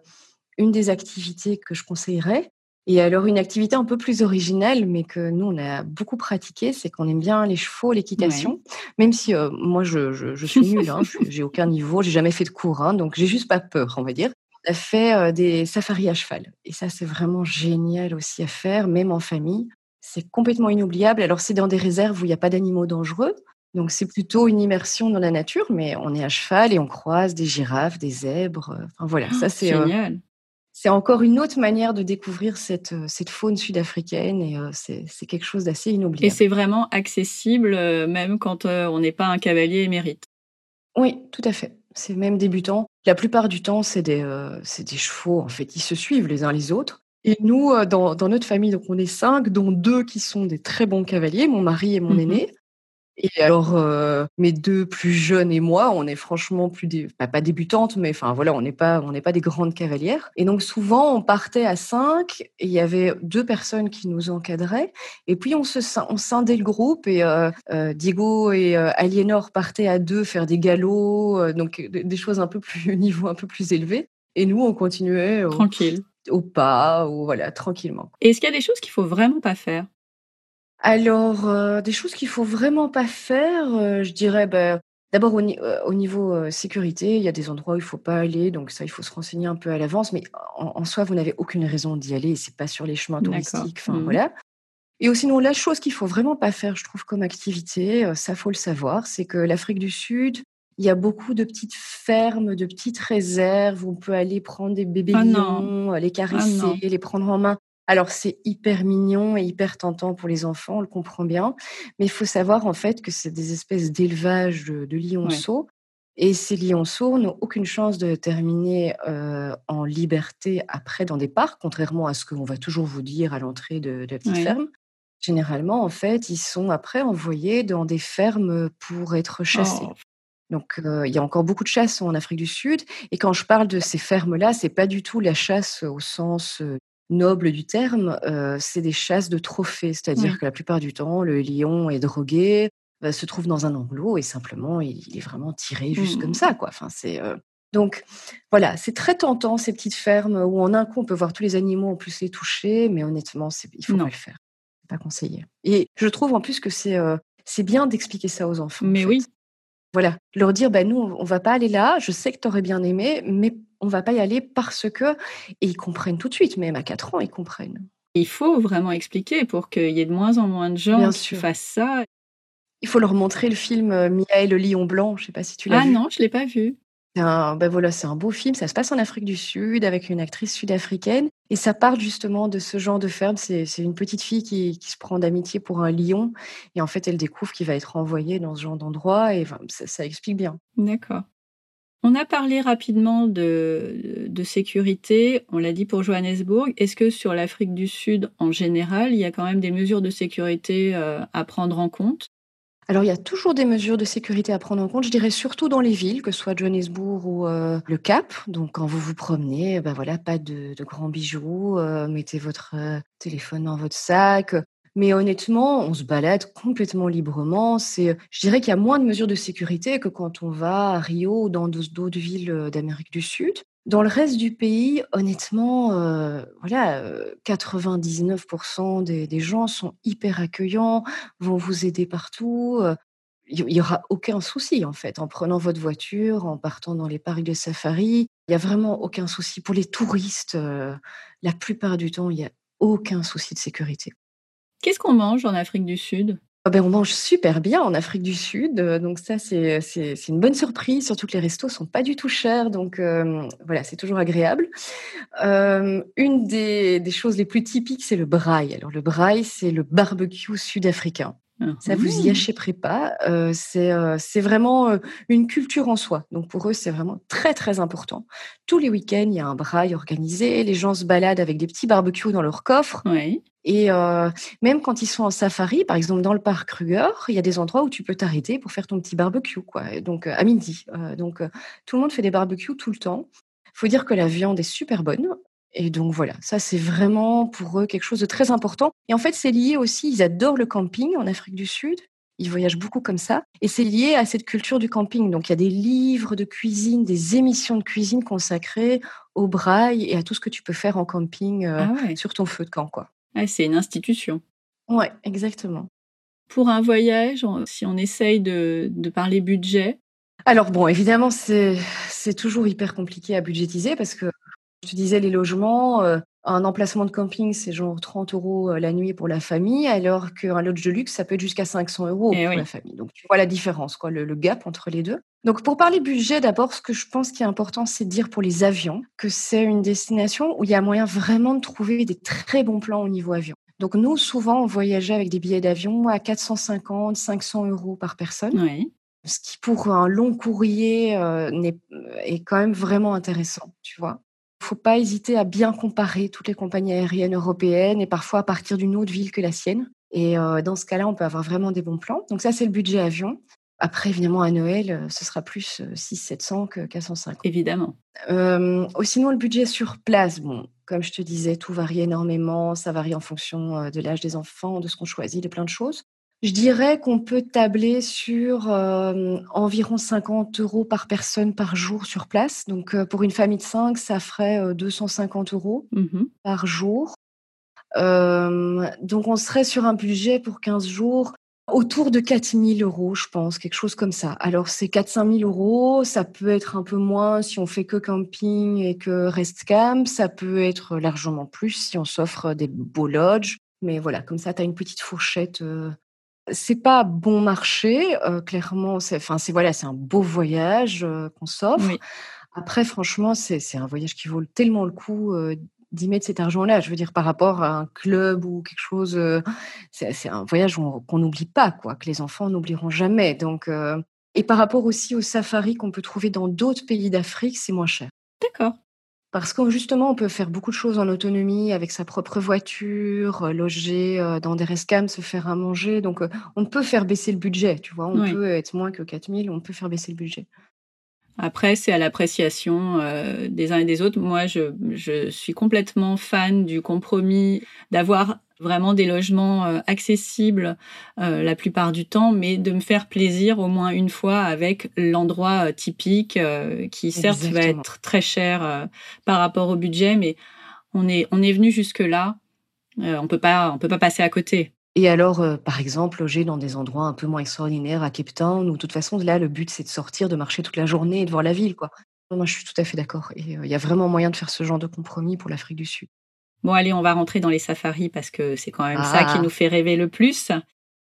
B: une des activités que je conseillerais. Et alors une activité un peu plus originale, mais que nous on a beaucoup pratiqué, c'est qu'on aime bien les chevaux, l'équitation. Même si euh, moi je, je, suis nulle, hein, j'ai aucun niveau, j'ai jamais fait de cours, hein, donc j'ai juste pas peur, on va dire. On a fait des safaris à cheval, et ça c'est vraiment génial aussi à faire, même en famille. C'est complètement inoubliable. Alors, c'est dans des réserves où il n'y a pas d'animaux dangereux. Donc, c'est plutôt une immersion dans la nature, mais on est à cheval et on croise des girafes, des zèbres. Enfin, voilà, ça, c'est.
A: Euh, génial.
B: c'est encore une autre manière de découvrir cette, euh, cette faune sud-africaine et euh, c'est quelque chose d'assez inoubliable.
A: Et c'est vraiment accessible même quand on n'est pas un cavalier émérite.
B: Oui, tout à fait. C'est même débutant. La plupart du temps, c'est des, des chevaux, en fait, ils se suivent les uns les autres. Et nous, euh, dans, notre famille, donc on est cinq, dont deux qui sont des très bons cavaliers, mon mari et mon mmh aîné. Et alors, euh, mes deux plus jeunes et moi, on est franchement plus des, pas débutantes, mais enfin voilà, on n'est pas, on n'est pas des grandes cavalières. Et donc souvent, on partait à cinq, et il y avait deux personnes qui nous encadraient, et puis on se, on scindait le groupe, et euh, Diego et Aliénor partaient à deux faire des galops, donc des choses un peu plus [laughs] niveau un peu plus élevé. Et nous, on continuait.
A: Tranquille
B: au pas, ou voilà, tranquillement.
A: Est-ce qu'il y a des choses qu'il faut vraiment pas faire?
B: Alors, euh, des choses qu'il faut vraiment pas faire, euh, je dirais, bah, d'abord au, euh, niveau sécurité, il y a des endroits où il faut pas aller, donc ça, il faut se renseigner un peu à l'avance, mais en, soi, vous n'avez aucune raison d'y aller, c'est pas sur les chemins touristiques, enfin mmh. voilà. Et aussi, sinon, la chose qu'il faut vraiment pas faire, je trouve, comme activité, ça faut le savoir, c'est que l'Afrique du Sud, il y a beaucoup de petites fermes, de petites réserves où on peut aller prendre des bébés ah lions, les ah caresser, les prendre en main. Alors c'est hyper mignon et hyper tentant pour les enfants, on le comprend bien, mais il faut savoir en fait que c'est des espèces d'élevage de, lionceaux. Et ces lionceaux n'ont aucune chance de terminer euh, en liberté après dans des parcs, contrairement à ce qu'on va toujours vous dire à l'entrée de, la petite ferme. Généralement, en fait, ils sont après envoyés dans des fermes pour être chassés. Oh. Donc, il y a encore beaucoup de chasse en Afrique du Sud. Et quand je parle de ces fermes-là, c'est pas du tout la chasse au sens noble du terme. c'est des chasses de trophées, c'est-à-dire que la plupart du temps, le lion est drogué, se trouve dans un enclos et simplement il est vraiment tiré juste comme mmh. ça, quoi. Enfin, c'est donc voilà, c'est très tentant ces petites fermes où en un coup on peut voir tous les animaux, en plus les toucher, mais honnêtement, il faut pas le faire, pas conseillé. Et je trouve en plus que c'est c'est bien d'expliquer ça aux enfants.
A: Mais oui,
B: voilà, leur dire, ben nous, on va pas aller là, je sais que tu aurais bien aimé, mais on va pas y aller parce que... Et ils comprennent tout de suite, même à 4 ans, ils comprennent.
A: Il faut vraiment expliquer pour qu'il y ait de moins en moins de gens qui fassent ça.
B: Il faut leur montrer le film euh, Mia et le lion blanc, je sais pas si tu l'as
A: vu. Ah non, je l'ai pas vu.
B: Ben voilà, c'est un beau film. Ça se passe en Afrique du Sud avec une actrice sud-africaine. Et ça parle justement de ce genre de ferme. C'est, une petite fille qui, se prend d'amitié pour un lion. Et en fait, elle découvre qu'il va être envoyé dans ce genre d'endroit. Et ça, explique bien.
A: D'accord. On a parlé rapidement de, de sécurité, on l'a dit pour Johannesburg. Est-ce que sur l'Afrique du Sud en général, il y a quand même des mesures de sécurité euh, à prendre en compte?
B: Alors, il y a toujours des mesures de sécurité à prendre en compte, je dirais surtout dans les villes, que ce soit Johannesburg ou euh, le Cap. Donc, quand vous vous promenez, ben voilà, pas de, grands bijoux, euh, mettez votre euh, téléphone dans votre sac. Mais honnêtement, on se balade complètement librement. C'est, je dirais qu'il y a moins de mesures de sécurité que quand on va à Rio ou dans d'autres villes d'Amérique du Sud. Dans le reste du pays, honnêtement, euh, voilà, 99% des, des, gens sont hyper accueillants, vont vous aider partout. il n'y aura aucun souci en fait en prenant votre voiture, en partant dans les parcs de safari. Il n'y a vraiment aucun souci. Pour les touristes, euh, la plupart du temps, il n'y a aucun souci de sécurité.
A: Qu'est-ce qu'on mange en Afrique du Sud?
B: Ah ben, on mange super bien en Afrique du Sud, euh, donc ça c'est une bonne surprise, surtout que les restos sont pas du tout chers, donc euh, voilà, c'est toujours agréable. une des, des, choses les plus typiques, c'est le braai. Alors le braai, c'est le barbecue sud-africain. Ça vous y achèterait pas. Euh, euh, c'est vraiment euh, une culture en soi. Donc pour eux, c'est vraiment très très important. Tous les week-ends, il y a un braille organisé. Les gens se baladent avec des petits barbecues dans leur coffre. Et même quand ils sont en safari, par exemple dans le parc Kruger, il y a des endroits où tu peux t'arrêter pour faire ton petit barbecue, quoi. Donc à midi. donc tout le monde fait des barbecues tout le temps. Il faut dire que la viande est super bonne. Et donc voilà, ça c'est vraiment pour eux quelque chose de très important. Et en fait, c'est lié aussi, ils adorent le camping en Afrique du Sud. Ils voyagent beaucoup comme ça. Et c'est lié à cette culture du camping. Donc il y a des livres de cuisine, des émissions de cuisine consacrées au braille et à tout ce que tu peux faire en camping euh, ah sur ton feu de camp. Quoi.
A: C'est une institution.
B: Ouais, exactement.
A: Pour un voyage, si on essaye de, de parler budget,
B: alors bon, évidemment, c'est toujours hyper compliqué à budgétiser parce que je disais, les logements, euh, un emplacement de camping, c'est genre 30 euros euh, la nuit pour la famille, alors qu'un lodge de luxe, ça peut être jusqu'à 500 euros eh pour la famille. Donc, tu vois la différence, quoi, le, gap entre les deux. Donc, pour parler budget, d'abord, ce que je pense qui est important, c'est de dire pour les avions que c'est une destination où il y a moyen vraiment de trouver des très bons plans au niveau avion. Donc, nous, souvent, on voyageait avec des billets d'avion à 450, 500 euros par personne. Ce qui, pour un long courrier, euh, est quand même vraiment intéressant, tu vois. Il ne faut pas hésiter à bien comparer toutes les compagnies aériennes européennes et parfois à partir d'une autre ville que la sienne. Et euh, dans ce cas-là, on peut avoir vraiment des bons plans. Donc ça, c'est le budget avion. Après, évidemment, à Noël, euh, ce sera plus 600-700 euh, que 450.
A: Évidemment.
B: sinon, le budget sur place, bon, comme je te disais, tout varie énormément. Ça varie en fonction de l'âge des enfants, de ce qu'on choisit, de plein de choses. Je dirais qu'on peut tabler sur environ 50 euros par personne par jour sur place. Donc, pour une famille de 5, ça ferait 250 euros mmh par jour. donc, on serait sur un budget pour 15 jours autour de 4 000 euros, je pense, quelque chose comme ça. Alors, c'est 4-5 000 euros. Ça peut être un peu moins si on fait que camping et que rest camp. Ça peut être largement plus si on s'offre des beaux lodges. Mais voilà, comme ça, tu as une petite fourchette c'est pas bon marché, euh, clairement. C'est, enfin, c'est voilà, c'est un beau voyage euh, qu'on s'offre. Après, franchement, c'est, un voyage qui vaut tellement le coup euh, d'y mettre cet argent-là. Je veux dire, par rapport à un club ou quelque chose, c'est, un voyage qu'on n'oublie pas, quoi, que les enfants n'oublieront jamais. Donc, et par rapport aussi aux safaris qu'on peut trouver dans d'autres pays d'Afrique, c'est moins cher.
A: D'accord.
B: Parce que justement, on peut faire beaucoup de choses en autonomie avec sa propre voiture, euh, loger euh, dans des rescams, se faire à manger. Donc, euh, on peut faire baisser le budget, tu vois. On peut être moins que 4000, on peut faire baisser le budget.
A: Après, c'est à l'appréciation des uns et des autres. Moi, je, je, suis complètement fan du compromis d'avoir vraiment des logements euh, accessibles euh, la plupart du temps, mais de me faire plaisir au moins une fois avec l'endroit euh, typique qui certes va être très cher par rapport au budget, mais on est on est venu jusque là, on peut pas on peut pas passer à côté.
B: Et alors, par exemple, loger dans des endroits un peu moins extraordinaires à Cape Town, où de toute façon, là, le but, c'est de sortir, de marcher toute la journée et de voir la ville, quoi. Moi, je suis tout à fait d'accord. Et il y a vraiment moyen de faire ce genre de compromis pour l'Afrique du Sud.
A: Bon, allez, on va rentrer dans les safaris parce que c'est quand même ça qui ah. nous fait rêver le plus.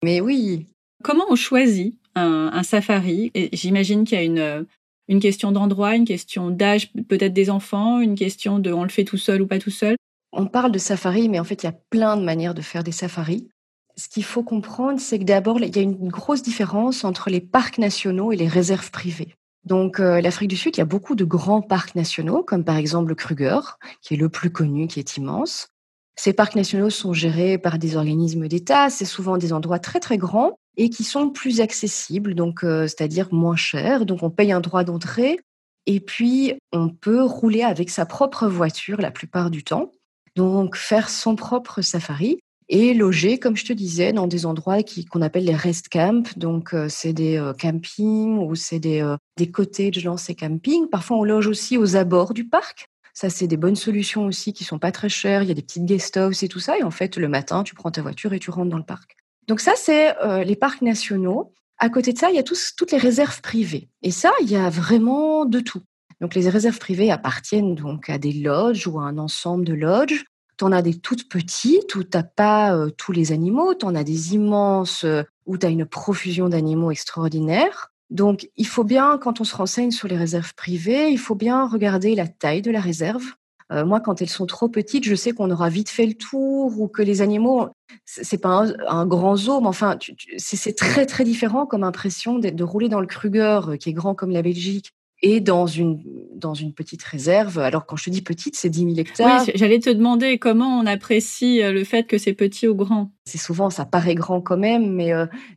B: Mais oui.
A: Comment on choisit un, safari? J'imagine qu'il y a une, une question d'endroit, une question d'âge peut-être des enfants, une question de on le fait tout seul ou pas tout seul?
B: On parle de safari, mais en fait, il y a plein de manières de faire des safaris. Ce qu'il faut comprendre, c'est que d'abord, il y a une grosse différence entre les parcs nationaux et les réserves privées. Donc, euh, l'Afrique du Sud, il y a beaucoup de grands parcs nationaux, comme par exemple le Kruger, qui est le plus connu, qui est immense. Ces parcs nationaux sont gérés par des organismes d'État. C'est souvent des endroits très très grands et qui sont plus accessibles, donc euh, c'est-à-dire moins chers. Donc, on paye un droit d'entrée et puis on peut rouler avec sa propre voiture la plupart du temps. Donc, faire son propre safari et loger, comme je te disais, dans des endroits qu'on appelle les rest camps. Donc, euh, c'est des euh, campings ou c'est des, euh, des cottages dans ces campings. Parfois, on loge aussi aux abords du parc. Ça, c'est des bonnes solutions aussi qui sont pas très chères. Il y a des petites guest houses et tout ça. Et en fait, le matin, tu prends ta voiture et tu rentres dans le parc. Donc ça, c'est les parcs nationaux. À côté de ça, il y a tous, toutes les réserves privées. Et ça, il y a vraiment de tout. Donc les réserves privées appartiennent donc à des lodges ou à un ensemble de lodges. Tu en as des toutes petites où tu n'as pas euh, tous les animaux, tu en as des immenses euh, où tu as une profusion d'animaux extraordinaires. Donc il faut bien, quand on se renseigne sur les réserves privées, il faut bien regarder la taille de la réserve. Euh, moi, quand elles sont trop petites, je sais qu'on aura vite fait le tour ou que les animaux, c'est pas un, grand zoo, mais enfin, c'est très très différent comme impression de, de rouler dans le Kruger, qui est grand comme la Belgique, et dans une, dans une petite réserve. Alors, quand je te dis petite, c'est 10 000 hectares.
A: Oui, j'allais te demander comment on apprécie euh, le fait que c'est petit ou grand.
B: C'est souvent, ça paraît grand quand même, mais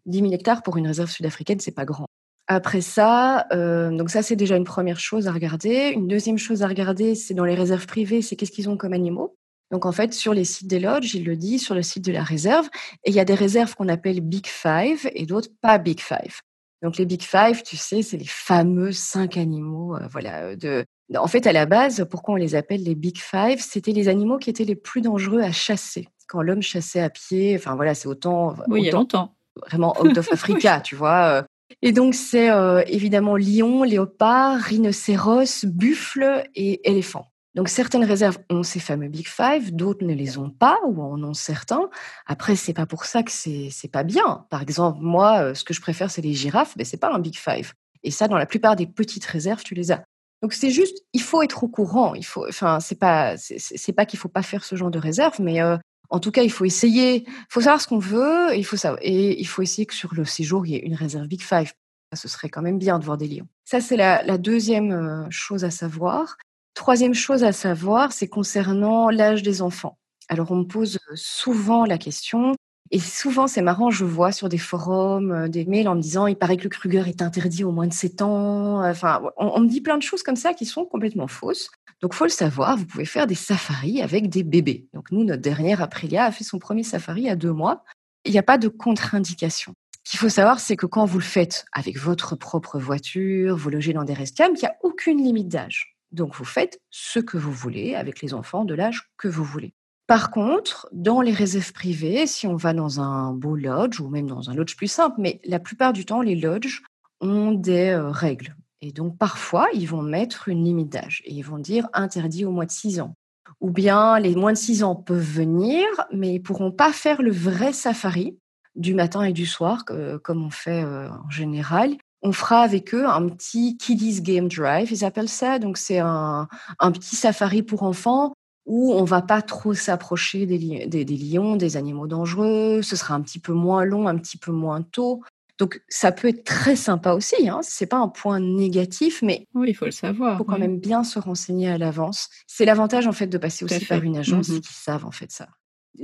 B: 10 euh, 000 hectares pour une réserve sud-africaine, c'est pas grand. Après ça, euh, donc ça, c'est déjà une première chose à regarder. Une deuxième chose à regarder, c'est dans les réserves privées, c'est qu'est-ce qu'ils ont comme animaux. Donc en fait, sur les sites des lodges, il le dit, sur le site de la réserve, et il y a des réserves qu'on appelle Big Five et d'autres pas Big Five. Donc les Big Five, tu sais, c'est les fameux cinq animaux. Euh, voilà. Euh, de... En fait, à la base, pourquoi on les appelle les Big Five C'était les animaux qui étaient les plus dangereux à chasser. Quand l'homme chassait à pied, enfin voilà, c'est autant.
A: Oui, il y a longtemps.
B: Vraiment [laughs] Out of Africa, tu vois. Euh. Et donc c'est évidemment lion, léopard, rhinocéros, buffle et éléphant. Donc certaines réserves ont ces fameux Big Five, d'autres ne les ont pas ou en ont certains. Après, c'est pas pour ça que c'est c'est pas bien. Par exemple, moi, euh, ce que je préfère, c'est les girafes, mais c'est pas un Big Five. Et ça, dans la plupart des petites réserves, tu les as. Donc c'est juste, il faut être au courant. Il faut, enfin, c'est pas c'est pas qu'il faut pas faire ce genre de réserve, mais euh, en tout cas, il faut essayer. Il faut savoir ce qu'on veut. Et il faut savoir, et il faut essayer que sur le séjour, il y ait une réserve Big Five. Ce serait quand même bien de voir des lions. Ça, c'est la, la deuxième euh, chose à savoir. Troisième chose à savoir, c'est concernant l'âge des enfants. Alors, on me pose souvent la question, et souvent, c'est marrant, je vois sur des forums euh, des mails en me disant il paraît que le Kruger est interdit au moins de 7 ans. Enfin, on, me dit plein de choses comme ça qui sont complètement fausses. Donc, faut le savoir, vous pouvez faire des safaris avec des bébés. Donc, nous, notre dernière Aprilia a fait son premier safari à deux mois. Il n'y a pas de contre-indication. Ce qu'il faut savoir, c'est que quand vous le faites avec votre propre voiture, vous logez dans des restaurants, il n'y a aucune limite d'âge. Donc vous faites ce que vous voulez avec les enfants de l'âge que vous voulez. Par contre, dans les réserves privées, si on va dans un beau lodge ou même dans un lodge plus simple, mais la plupart du temps, les lodges ont des euh, règles. Et donc parfois, ils vont mettre une limite d'âge et ils vont dire interdit au moins de 6 ans. Ou bien les moins de 6 ans peuvent venir, mais ils pourront pas faire le vrai safari du matin et du soir, comme on fait euh, en général on fera avec eux un petit Kiddies Game Drive, ils appellent ça. Donc, c'est un, petit safari pour enfants où on va pas trop s'approcher des, des, lions, des animaux dangereux. Ce sera un petit peu moins long, un petit peu moins tôt. Donc, ça peut être très sympa aussi. Hein. C'est pas un point négatif, mais
A: oui, il faut le savoir.
B: Il faut quand même bien se renseigner à l'avance. C'est l'avantage en fait de passer aussi par une agence mmh qui savent en fait ça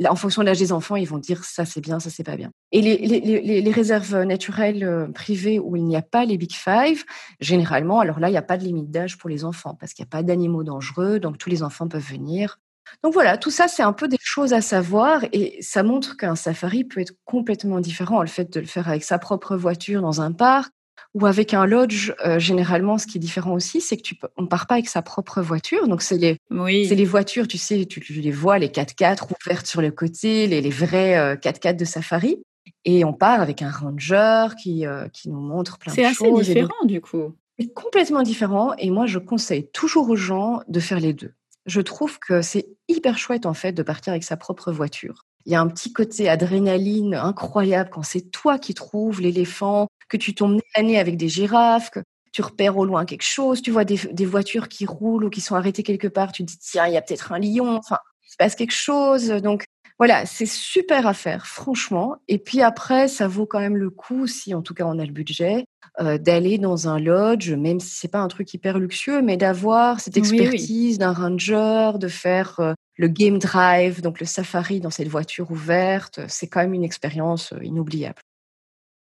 B: en fonction de l'âge des enfants, ils vont dire ça c'est bien, ça c'est pas bien. Et les, réserves naturelles euh, privées où il n'y a pas les Big Five, généralement, alors là, il n'y a pas de limite d'âge pour les enfants parce qu'il n'y a pas d'animaux dangereux, donc tous les enfants peuvent venir. Donc voilà, tout ça, c'est un peu des choses à savoir et ça montre qu'un safari peut être complètement différent. Le fait de le faire avec sa propre voiture dans un parc, ou avec un lodge, euh, généralement, ce qui est différent aussi, c'est que tu peux, on part pas avec sa propre voiture. Donc c'est les, c'est les voitures, tu sais, tu, les vois, les 4x4 ouvertes sur le côté, les, les vrais 4x4 euh, de safari. Et on part avec un ranger qui, euh, qui nous montre plein de choses.
A: C'est assez différent du coup.
B: C'est complètement différent. Et moi, je conseille toujours aux gens de faire les deux. Je trouve que c'est hyper chouette en fait de partir avec sa propre voiture. Il y a un petit côté adrénaline incroyable quand c'est toi qui trouves l'éléphant, que tu tombes nez avec des girafes, que tu repères au loin quelque chose, tu vois des, voitures qui roulent ou qui sont arrêtées quelque part, tu te dis tiens, il y a peut-être un lion, enfin, il se passe quelque chose. Donc voilà, c'est super à faire, franchement. Et puis après, ça vaut quand même le coup, si en tout cas on a le budget, euh, d'aller dans un lodge, même si c'est pas un truc hyper luxueux, mais d'avoir cette expertise d'un ranger, de faire euh, le game drive, donc le safari dans cette voiture ouverte. C'est quand même une expérience euh, inoubliable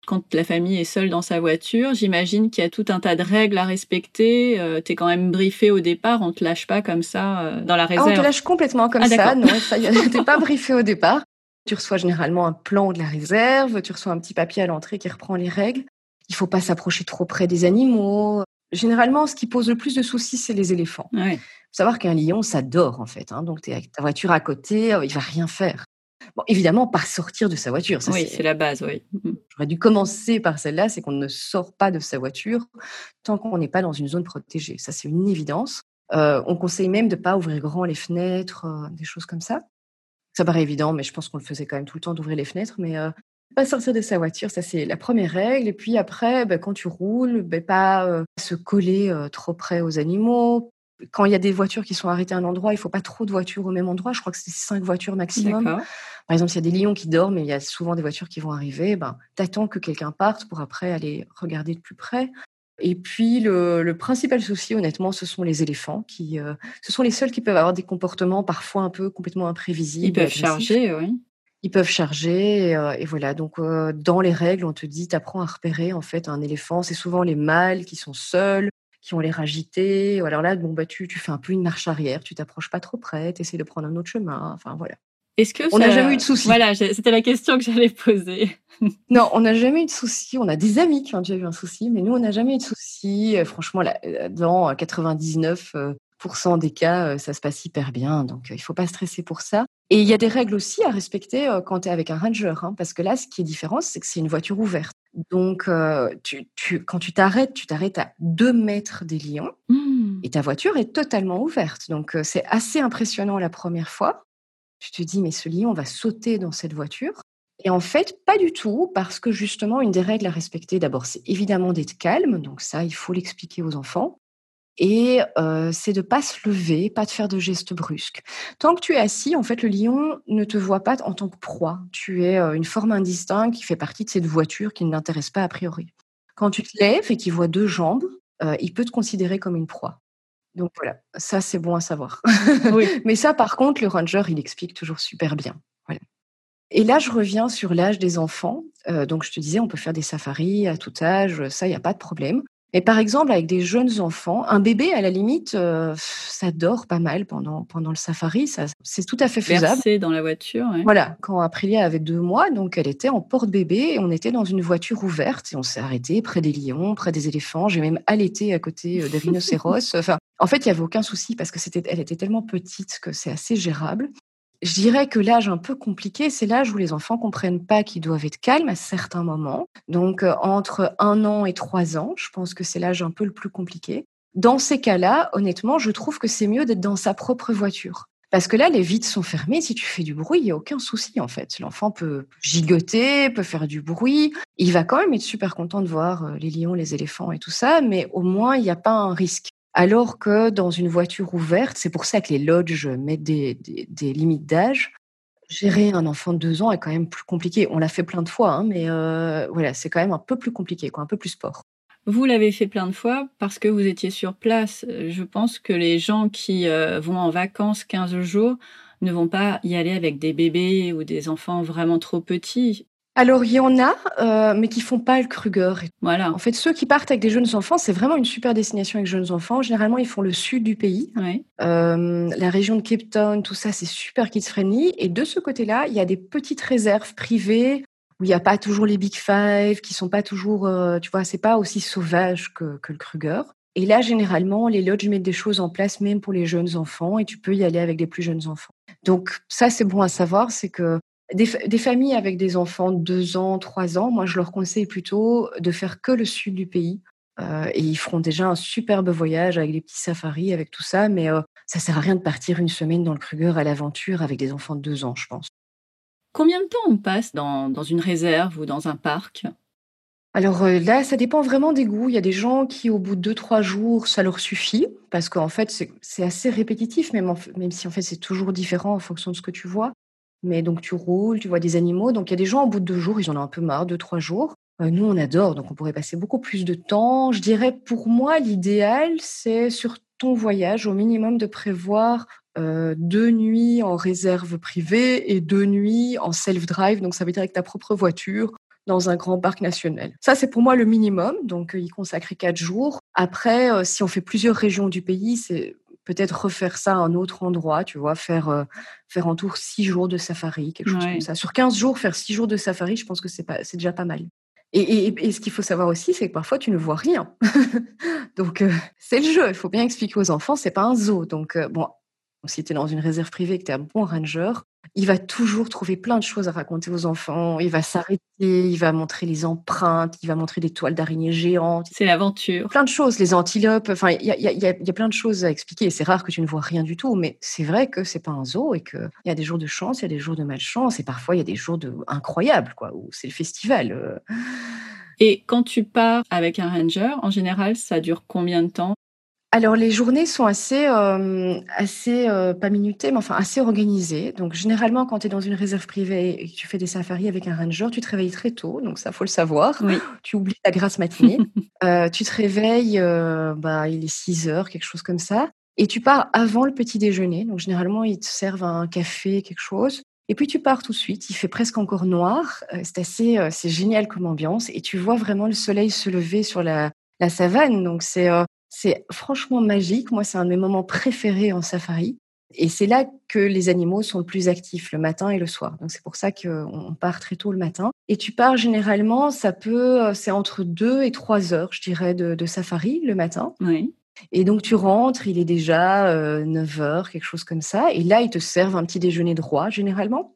A: quand la famille est seule dans sa voiture, j'imagine qu'il y a tout un tas de règles à respecter. Euh, tu es quand même briefé au départ, on te lâche pas comme ça euh, dans la réserve.
B: Ah, on te lâche complètement comme ah, ça, non, t'es pas briefé au départ. Tu reçois généralement un plan de la réserve, tu reçois un petit papier à l'entrée qui reprend les règles. Il faut pas s'approcher trop près des animaux. Généralement, ce qui pose le plus de soucis, c'est les éléphants. Il faut savoir qu'un lion, ça dort en fait. Hein, donc, tu es avec ta voiture à côté, euh, il va rien faire. Bon, évidemment, pas sortir de sa voiture.
A: oui, c'est la base, oui.
B: J'aurais dû commencer par celle-là, c'est qu'on ne sort pas de sa voiture tant qu'on n'est pas dans une zone protégée. Ça, c'est une évidence. Euh, on conseille même de ne pas ouvrir grand les fenêtres, euh, des choses comme ça. Ça paraît évident, mais je pense qu'on le faisait quand même tout le temps d'ouvrir les fenêtres. Mais euh, pas sortir de sa voiture, ça c'est la première règle. Et puis après, bah, quand tu roules, bah, pas se coller trop près aux animaux, quand il y a des voitures qui sont arrêtées à un endroit, il faut pas trop de voitures au même endroit. Je crois que c'est cinq voitures maximum. Par exemple, s'il y a des lions qui dorment et il y a souvent des voitures qui vont arriver, ben, attends que quelqu'un parte pour après aller regarder de plus près. Et puis, le, principal souci, honnêtement, ce sont les éléphants. qui, euh, Ce sont les seuls qui peuvent avoir des comportements parfois un peu complètement imprévisibles.
A: Ils peuvent charger, oui.
B: Ils peuvent charger. Euh, et, voilà. Donc, euh, dans les règles, on te dit, tu apprends à repérer en fait un éléphant. C'est souvent les mâles qui sont seuls qui ont l'air agités. Alors là, bon, bah, tu, tu fais un peu une marche arrière, tu t'approches pas trop près, tu essaies de prendre un autre chemin. Enfin, voilà.
A: Est-ce que
B: on n'a jamais eu de soucis
A: Voilà, c'était la question que j'allais poser. [laughs]
B: non, on n'a jamais eu de soucis. On a des amis qui ont déjà eu un souci, mais nous, on n'a jamais eu de soucis. Euh, franchement, là, euh, dans 99% des cas, euh, ça se passe hyper bien. Donc, il faut pas stresser pour ça. Et il y a des règles aussi à respecter quand tu es avec un ranger, hein, parce que là, ce qui est différent, c'est que c'est une voiture ouverte. Donc, tu, quand tu t'arrêtes, tu t'arrêtes à deux mètres des lions mmh. et ta voiture est totalement ouverte. Donc, c'est assez impressionnant la première fois. Tu te dis, mais ce lion va sauter dans cette voiture. Et en fait, pas du tout, parce que justement, une des règles à respecter, d'abord, c'est évidemment d'être calme. Donc ça, il faut l'expliquer aux enfants et c'est de pas se lever, pas de faire de gestes brusques. Tant que tu es assis, en fait, le lion ne te voit pas en tant que proie. Tu es une forme indistincte qui fait partie de cette voiture qui ne l'intéresse pas a priori. Quand tu te lèves et qu'il voit deux jambes, il peut te considérer comme une proie. Donc voilà, ça c'est bon à savoir. [laughs] Mais ça, par contre, le ranger, il explique toujours super bien. Et là, je reviens sur l'âge des enfants. donc, je te disais, on peut faire des safaris à tout âge, ça, il n'y a pas de problème. Mais par exemple, avec des jeunes enfants, un bébé, à la limite, euh, ça dort pas mal pendant, pendant le safari. Ça, c'est tout à fait faisable.
A: Bercé dans la voiture.
B: Voilà. Quand Aprilia avait deux mois, donc elle était en porte-bébé et on était dans une voiture ouverte et on s'est arrêté près des lions, près des éléphants. J'ai même allaité à côté euh, des [laughs] rhinocéros. enfin, en fait, il y avait aucun souci parce que c'était, elle était tellement petite que c'est assez gérable. Je dirais que l'âge un peu compliqué, c'est l'âge où les enfants comprennent pas qu'ils doivent être calmes à certains moments. Donc, euh, entre un an et trois ans, je pense que c'est l'âge un peu le plus compliqué. Dans ces cas-là, honnêtement, je trouve que c'est mieux d'être dans sa propre voiture. Parce que là, les vitres sont fermées. Si tu fais du bruit, il n'y a aucun souci, en fait. L'enfant peut gigoter, peut faire du bruit. Il va quand même être super content de voir euh, les lions, les éléphants et tout ça, mais au moins, il n'y a pas un risque. Alors que dans une voiture ouverte, c'est pour ça que les lodges mettent des, limites d'âge. Gérer un enfant de deux ans est quand même plus compliqué. On l'a fait plein de fois, hein, mais euh, voilà, c'est quand même un peu plus compliqué, quoi, un peu plus sport.
A: Vous l'avez fait plein de fois parce que vous étiez sur place. Je pense que les gens qui euh, vont en vacances 15 jours ne vont pas y aller avec des bébés ou des enfants vraiment trop petits.
B: Alors, il y en a, euh, mais qui font pas le Kruger.
A: Voilà.
B: En fait, ceux qui partent avec des jeunes enfants, c'est vraiment une super destination avec jeunes enfants. Généralement, ils font le sud du pays. Euh, la région de Cape Town, tout ça, c'est super kids-friendly. Et de ce côté-là, il y a des petites réserves privées où il n'y a pas toujours les Big Five, qui sont pas toujours, euh, tu vois, c'est pas aussi sauvage que, que le Kruger. Et là, généralement, les lodges mettent des choses en place même pour les jeunes enfants et tu peux y aller avec des plus jeunes enfants. Donc ça, c'est bon à savoir, c'est que des, familles avec des enfants de 2 ans, 3 ans, moi je leur conseille plutôt de faire que le sud du pays. Euh, et ils feront déjà un superbe voyage avec des petits safaris, avec tout ça, mais euh, ça sert à rien de partir une semaine dans le Kruger à l'aventure avec des enfants de 2 ans, je pense.
A: Combien de temps on passe dans, une réserve ou dans un parc?
B: Alors euh, là, ça dépend vraiment des goûts. Il y a des gens qui, au bout de 2-3 jours, ça leur suffit, parce qu'en fait, c'est assez répétitif, même, même si en fait c'est toujours différent en fonction de ce que tu vois. Mais donc tu roules, tu vois des animaux. Donc il y a des gens au bout de deux jours, ils en ont un peu marre, deux, trois jours. Euh, nous, on adore, donc on pourrait passer beaucoup plus de temps. Je dirais pour moi, l'idéal, c'est sur ton voyage, au minimum de prévoir euh, deux nuits en réserve privée et deux nuits en self-drive. Donc ça veut dire avec ta propre voiture dans un grand parc national. Ça, c'est pour moi le minimum. Donc, y consacrer quatre jours. Après, euh, si on fait plusieurs régions du pays, c'est peut-être refaire ça à un autre endroit, tu vois, faire, euh, faire en tour six jours de safari, quelque chose comme ça. Sur 15 jours, faire six jours de safari, je pense que c'est, pas, c'est déjà pas mal. Et, et, ce qu'il faut savoir aussi, c'est que parfois tu ne vois rien. [laughs] donc euh, c'est le jeu. Il faut bien expliquer aux enfants, c'est pas un zoo. Donc euh, bon, Si tu es dans une réserve privée et que tu es un bon ranger, il va toujours trouver plein de choses à raconter aux enfants. Il va s'arrêter, il va montrer les empreintes, il va montrer des toiles d'araignées géantes.
A: C'est l'aventure.
B: Plein de choses, les antilopes. Enfin, il y a, y a, plein de choses à expliquer. C'est rare que tu ne vois rien du tout, mais c'est vrai que c'est pas un zoo et qu'il y a des jours de chance, il y a des jours de malchance et parfois il y a des jours de incroyables, quoi, où c'est le festival. Euh.
A: Et quand tu pars avec un ranger, en général, ça dure combien de temps?
B: Alors les journées sont assez, euh, assez euh, pas minutées, mais enfin assez organisées. Donc généralement, quand tu es dans une réserve privée et que tu fais des safaris avec un ranger, tu te réveilles très tôt, donc ça faut le savoir. [laughs] Tu oublies ta grasse matinée. [laughs] Euh, tu te réveilles, bah, il est 6 heures, quelque chose comme ça. Et tu pars avant le petit déjeuner. Donc généralement, ils te servent un café, quelque chose. Et puis tu pars tout de suite. Il fait presque encore noir. C'est assez, c'est génial comme ambiance. Et tu vois vraiment le soleil se lever sur la, la savane. Donc c'est c'est franchement magique. Moi, c'est un de mes moments préférés en safari. Et c'est là que les animaux sont le plus actifs, le matin et le soir. Donc c'est pour ça qu'on part très tôt le matin. Et tu pars généralement, ça peut, euh, c'est entre deux et trois heures, je dirais, de, safari le matin.
A: Oui.
B: Et donc tu rentres, il est déjà 9 euh, heures, quelque chose comme ça. Et là, ils te servent un petit déjeuner droit, généralement.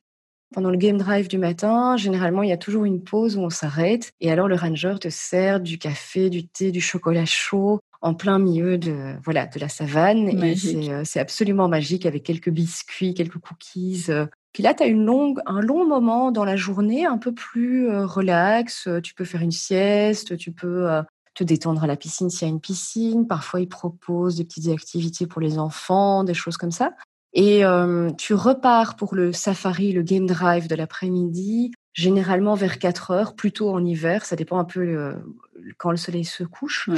B: Pendant le game drive du matin, généralement, il y a toujours une pause où on s'arrête. Et alors, le ranger te sert du café, du thé, du chocolat chaud en plein milieu de, voilà, de la savane. Et euh, c'est absolument magique avec quelques biscuits, quelques cookies. Euh. Puis là, tu as une longue, un long moment dans la journée, un peu plus euh, relax. Tu peux faire une sieste, tu peux te détendre à la piscine s'il y a une piscine. Parfois, ils proposent des petites activités pour les enfants, des choses comme ça. Et tu repars pour le safari, le game drive de l'après-midi, généralement vers 4 heures, plutôt en hiver. Ça dépend un peu quand le soleil se couche.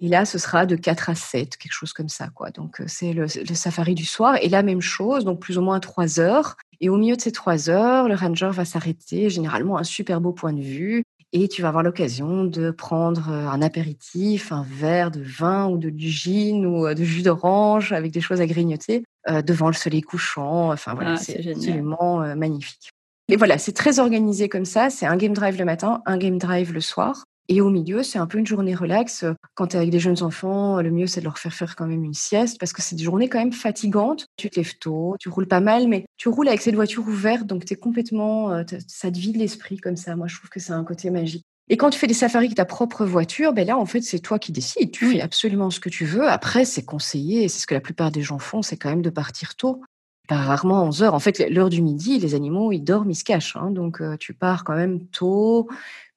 B: Et là, ce sera de 4 à 7, quelque chose comme ça. Quoi. Donc, euh, c'est le, safari du soir. Et la même chose, donc plus ou moins 3 heures. Et au milieu de ces 3 heures, le ranger va s'arrêter, généralement un super beau point de vue. Et tu vas avoir l'occasion de prendre euh, un apéritif, un verre de vin ou de gin ou euh, de jus d'orange avec des choses à grignoter devant le soleil couchant. Enfin voilà, ah, c'est absolument magnifique. Et voilà, c'est très organisé comme ça. C'est un game drive le matin, un game drive le soir. Et au milieu, c'est un peu une journée relax. Quand tu es avec des jeunes enfants, le mieux, c'est de leur faire faire quand même une sieste parce que c'est des journées quand même fatigantes. Tu te lèves tôt, tu roules pas mal, mais tu roules avec cette voiture ouverte, donc tu es complètement, euh, ça te vide l'esprit comme ça. Moi, je trouve que c'est un côté magique. Et quand tu fais des safaris avec ta propre voiture, ben là, en fait, c'est toi qui décides. Tu fais absolument ce que tu veux. Après, c'est conseillé, c'est ce que la plupart des gens font, c'est quand même de partir tôt. Rarement 11 heures. En fait, l'heure du midi, les animaux, ils dorment, ils se cachent. Hein. donc, euh, tu pars quand même tôt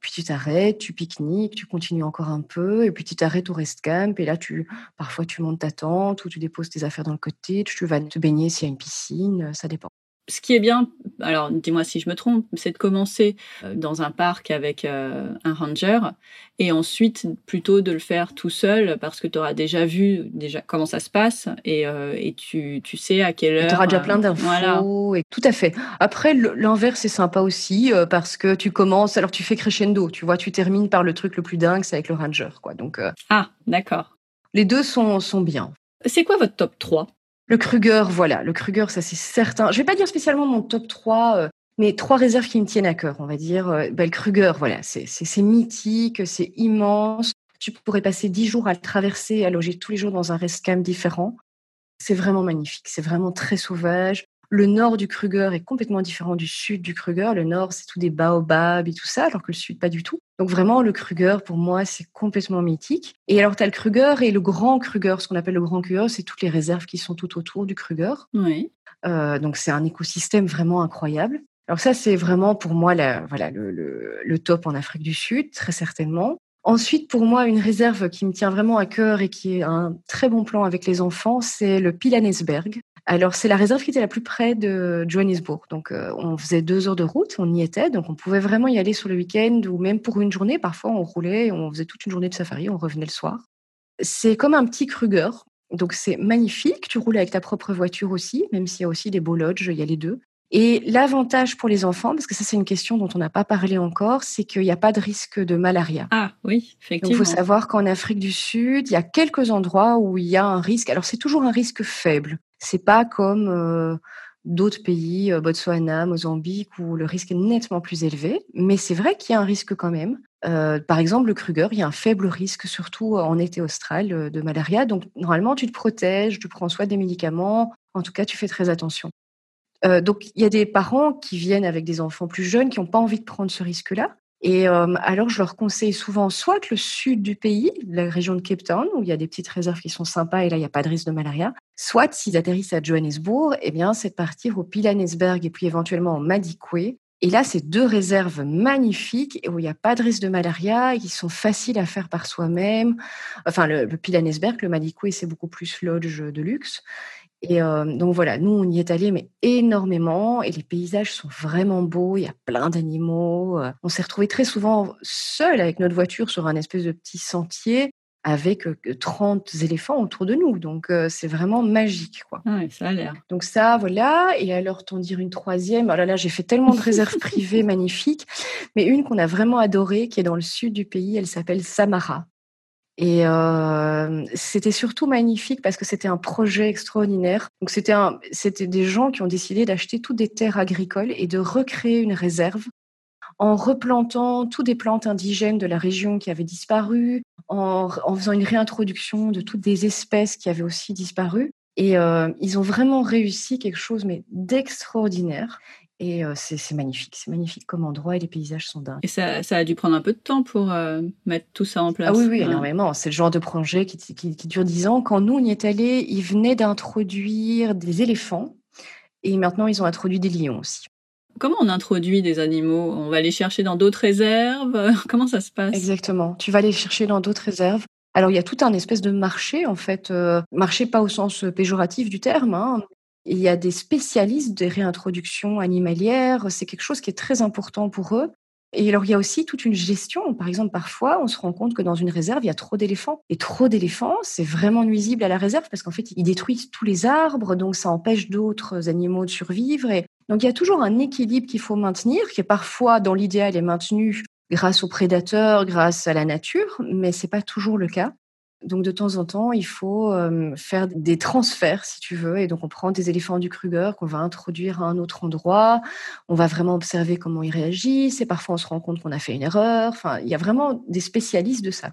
B: puis tu t'arrêtes, tu pique-niques, tu continues encore un peu, et puis tu t'arrêtes au rest camp, et là, tu, parfois, tu montes ta tente, ou tu déposes tes affaires dans le côté, tu vas te baigner s'il y a une piscine, ça dépend
A: ce qui est bien, alors dis-moi si je me trompe, c'est de commencer euh, dans un parc avec euh, un ranger et ensuite plutôt de le faire tout seul parce que tu auras déjà vu déjà comment ça se passe et, euh, et tu, tu, sais à quelle heure.
B: Tu auras déjà plein d'infos. Voilà. Et, tout à fait. Après, l'envers, c'est sympa aussi parce que tu commences, alors tu fais crescendo, tu vois, tu termines par le truc le plus dingue, c'est avec le ranger. quoi. Donc,
A: ah, d'accord.
B: Les deux sont, sont bien.
A: C'est quoi votre top 3
B: le Kruger, voilà, le Kruger, ça c'est certain. Je vais pas dire spécialement mon top 3, euh, mais trois réserves qui me tiennent à cœur, on va dire. Euh, ben, le Kruger, voilà, c'est mythique, c'est immense. Tu pourrais passer dix jours à le traverser, à loger tous les jours dans un camp différent. C'est vraiment magnifique, c'est vraiment très sauvage. Le nord du Kruger est complètement différent du sud du Kruger. Le nord, c'est tout des baobabs et tout ça, alors que le sud, pas du tout. Donc vraiment, le Kruger, pour moi, c'est complètement mythique. Et alors, tu as le Kruger et le grand Kruger. Ce qu'on appelle le grand Kruger, c'est toutes les réserves qui sont tout autour du Kruger.
A: Oui.
B: Euh, donc, c'est un écosystème vraiment incroyable. Alors ça, c'est vraiment pour moi la, voilà, le, le, top en Afrique du Sud, très certainement. Ensuite, pour moi, une réserve qui me tient vraiment à cœur et qui est un très bon plan avec les enfants, c'est le Pilanesberg. Alors, c'est la réserve qui était la plus près de Johannesburg. Donc, euh, on faisait deux heures de route, on y était. Donc, on pouvait vraiment y aller sur le week-end ou même pour une journée. Parfois, on roulait, on faisait toute une journée de safari, on revenait le soir. C'est comme un petit Kruger. Donc, c'est magnifique. Tu roules avec ta propre voiture aussi, même s'il y a aussi des beaux lodges, il y a les deux. Et l'avantage pour les enfants, parce que ça c'est une question dont on n'a pas parlé encore, c'est qu'il n'y a pas de risque de malaria.
A: Ah oui, effectivement.
B: il faut savoir qu'en Afrique du Sud, il y a quelques endroits où il y a un risque. Alors c'est toujours un risque faible. C'est pas comme euh, d'autres pays, euh, Botswana, Mozambique, où le risque est nettement plus élevé. Mais c'est vrai qu'il y a un risque quand même. Euh, par exemple, le Kruger, il y a un faible risque, surtout en été austral, de malaria. Donc, normalement, tu te protèges, tu prends soit des médicaments, En tout cas, tu fais très attention. Donc, il y a des parents qui viennent avec des enfants plus jeunes qui n'ont pas envie de prendre ce risque-là. Et euh, alors, je leur conseille souvent soit le sud du pays, la région de Cape Town, où il y a des petites réserves qui sont sympas et là, il n'y a pas de risque de malaria. Soit, s'ils atterrissent à Johannesburg, eh bien, c'est de partir au Pilanesberg et puis éventuellement au Madikwe. Et là, c'est deux réserves magnifiques où il n'y a pas de risque de malaria et qui sont faciles à faire par soi-même. Enfin, le, le Pilanesberg, le Madikwe, c'est beaucoup plus lodge de luxe. Et euh, donc voilà, nous, on y est allé, mais énormément. Et les paysages sont vraiment beaux. Il y a plein d'animaux. Euh. On s'est retrouvé très souvent seul avec notre voiture sur un espèce de petit sentier avec 30 euh, éléphants autour de nous. Donc, c'est vraiment magique. Quoi.
A: Ah ça a l'air.
B: Donc, ça, voilà. Et alors, t'en dire une troisième? Oh là là, j'ai fait tellement de réserves privées [laughs] magnifiques. Mais une qu'on a vraiment adorée, qui est dans le sud du pays, elle s'appelle Samara. Et euh, c'était surtout magnifique parce que c'était un projet extraordinaire. Donc c'était c'était des gens qui ont décidé d'acheter toutes des terres agricoles et de recréer une réserve en replantant toutes des plantes indigènes de la région qui avaient disparu, en, en faisant une réintroduction de toutes des espèces qui avaient aussi disparu. Et euh, ils ont vraiment réussi quelque chose mais d'extraordinaire. Et c'est magnifique, c'est magnifique comme endroit et les paysages sont dingues.
A: Et ça, ça a dû prendre un peu de temps pour mettre tout ça en place.
B: Ah oui, oui, énormément. C'est le genre de projet qui, qui, qui, dure dix ans. Quand nous, on y est allés, ils venaient d'introduire des éléphants et maintenant, ils ont introduit des lions aussi.
A: Comment on introduit des animaux? On va les chercher dans d'autres réserves? [laughs] Comment ça se passe?
B: Exactement. Tu vas les chercher dans d'autres réserves. Alors, il y a tout un espèce de marché, en fait. marché pas au sens péjoratif du terme, hein, il y a des spécialistes des réintroductions animalières. C'est quelque chose qui est très important pour eux. Et alors, il y a aussi toute une gestion. Par exemple, parfois, on se rend compte que dans une réserve, il y a trop d'éléphants. Et trop d'éléphants, c'est vraiment nuisible à la réserve parce qu'en fait, ils détruisent tous les arbres, donc ça empêche d'autres animaux de survivre. Et donc, il y a toujours un équilibre qu'il faut maintenir, qui est parfois, dans l'idéal, est maintenu grâce aux prédateurs, grâce à la nature, mais c'est pas toujours le cas. Donc de temps en temps, il faut faire des transferts, si tu veux. Et donc on prend des éléphants du Kruger qu'on va introduire à un autre endroit. On va vraiment observer comment ils réagissent. Et parfois, on se rend compte qu'on a fait une erreur. Enfin, il y a vraiment des spécialistes de ça.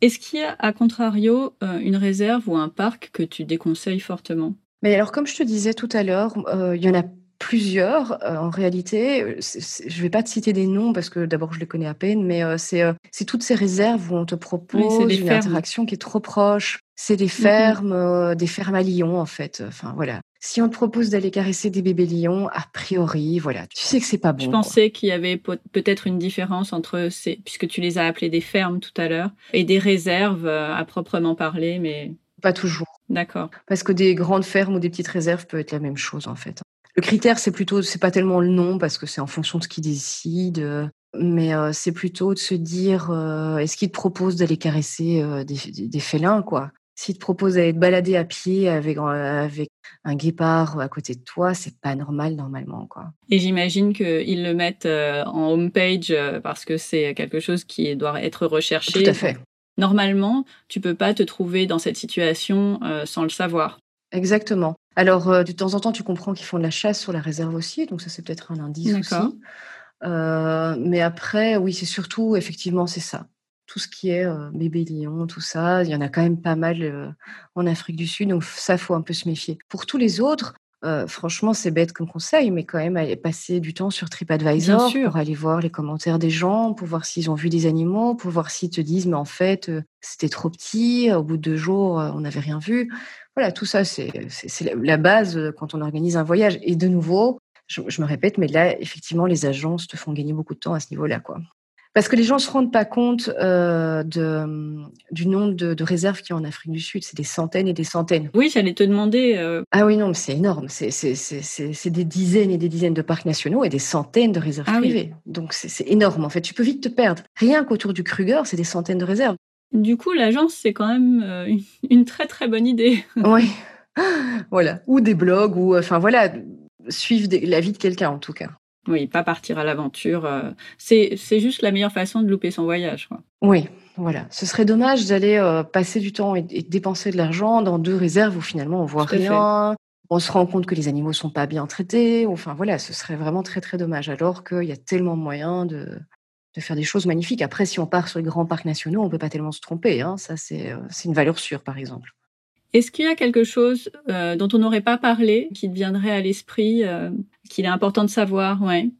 A: Est-ce qu'il y a, à contrario, une réserve ou un parc que tu déconseilles fortement?
B: Mais alors, comme je te disais tout à l'heure, il y en a plusieurs euh, en réalité. je ne vais pas te citer des noms parce que d'abord je les connais à peine, mais euh, euh, c'est toutes ces réserves où on te propose une interaction qui est trop proche. C'est des fermes, des fermes à lions en fait. Enfin voilà. Si on te propose d'aller caresser des bébés lions, a priori, voilà, tu sais que c'est pas bon.
A: Je pensais qu'il y avait peut-être une différence entre ces, puisque tu les as appelées des fermes tout à l'heure, et des réserves à proprement parler, mais
B: pas toujours.
A: D'accord.
B: Parce que des grandes fermes ou des petites réserves peut être la même chose en fait. Le critère, c'est plutôt, c'est pas tellement le nom parce que c'est en fonction de ce qu'ils décident, mais c'est plutôt de se dire, est-ce qu'ils te proposent d'aller caresser des, félins, quoi? S'ils te proposent d'aller te balader à pied avec, avec un guépard à côté de toi, c'est pas normal normalement, quoi.
A: Et j'imagine qu'ils le mettent en homepage parce que c'est quelque chose qui doit être recherché.
B: Tout à fait.
A: Normalement, tu peux pas te trouver dans cette situation sans le savoir.
B: Exactement. Alors, euh, de temps en temps, tu comprends qu'ils font de la chasse sur la réserve aussi, donc ça, c'est peut-être un indice aussi. Euh, mais après, oui, c'est surtout, effectivement, c'est ça. Tout ce qui est euh, bébé lion, tout ça, il y en a quand même pas mal en Afrique du Sud, donc ça, faut un peu se méfier. Pour tous les autres, franchement, c'est bête comme conseil, mais quand même, aller passer du temps sur TripAdvisor pour aller voir les commentaires des gens, pour voir s'ils ont vu des animaux, pour voir s'ils te disent, mais en fait, c'était trop petit, au bout de deux jours, on n'avait rien vu. Voilà, tout ça, c'est la base euh, quand on organise un voyage. Et de nouveau, je, me répète, mais là, effectivement, les agences te font gagner beaucoup de temps à ce niveau-là, quoi. Parce que les gens ne se rendent pas compte euh, de, du nombre de, réserves qu'il y a en Afrique du Sud. C'est des centaines et des centaines.
A: Oui, j'allais te demander. Euh,
B: ah oui, non, mais c'est énorme. C'est des dizaines et des dizaines de parcs nationaux et des centaines de réserves ah privées. Donc c'est énorme, en fait. Tu peux vite te perdre. Rien qu'autour du Kruger, c'est des centaines de réserves.
A: Du coup, l'agence, c'est quand même euh, une, très très bonne idée. [laughs]
B: oui, voilà. Ou des blogs, ou enfin voilà, suivre la vie de quelqu'un en tout cas.
A: Oui, pas partir à l'aventure. Euh, c'est juste la meilleure façon de louper son voyage.
B: Oui, voilà. Ce serait dommage d'aller euh, passer du temps et, dépenser de l'argent dans deux réserves où finalement on voit rien. On se rend compte que les animaux sont pas bien traités. Enfin voilà, ce serait vraiment très très dommage. Alors qu'il y a tellement de moyens de, de faire des choses magnifiques. Après, si on part sur les grands parcs nationaux, on ne peut pas tellement se tromper. Hein. Ça, euh, c'est une valeur sûre, par exemple.
A: Est-ce qu'il y a quelque chose euh, dont on n'aurait pas parlé, qui te viendrait à l'esprit, euh, qu'il est important de savoir? Ouais.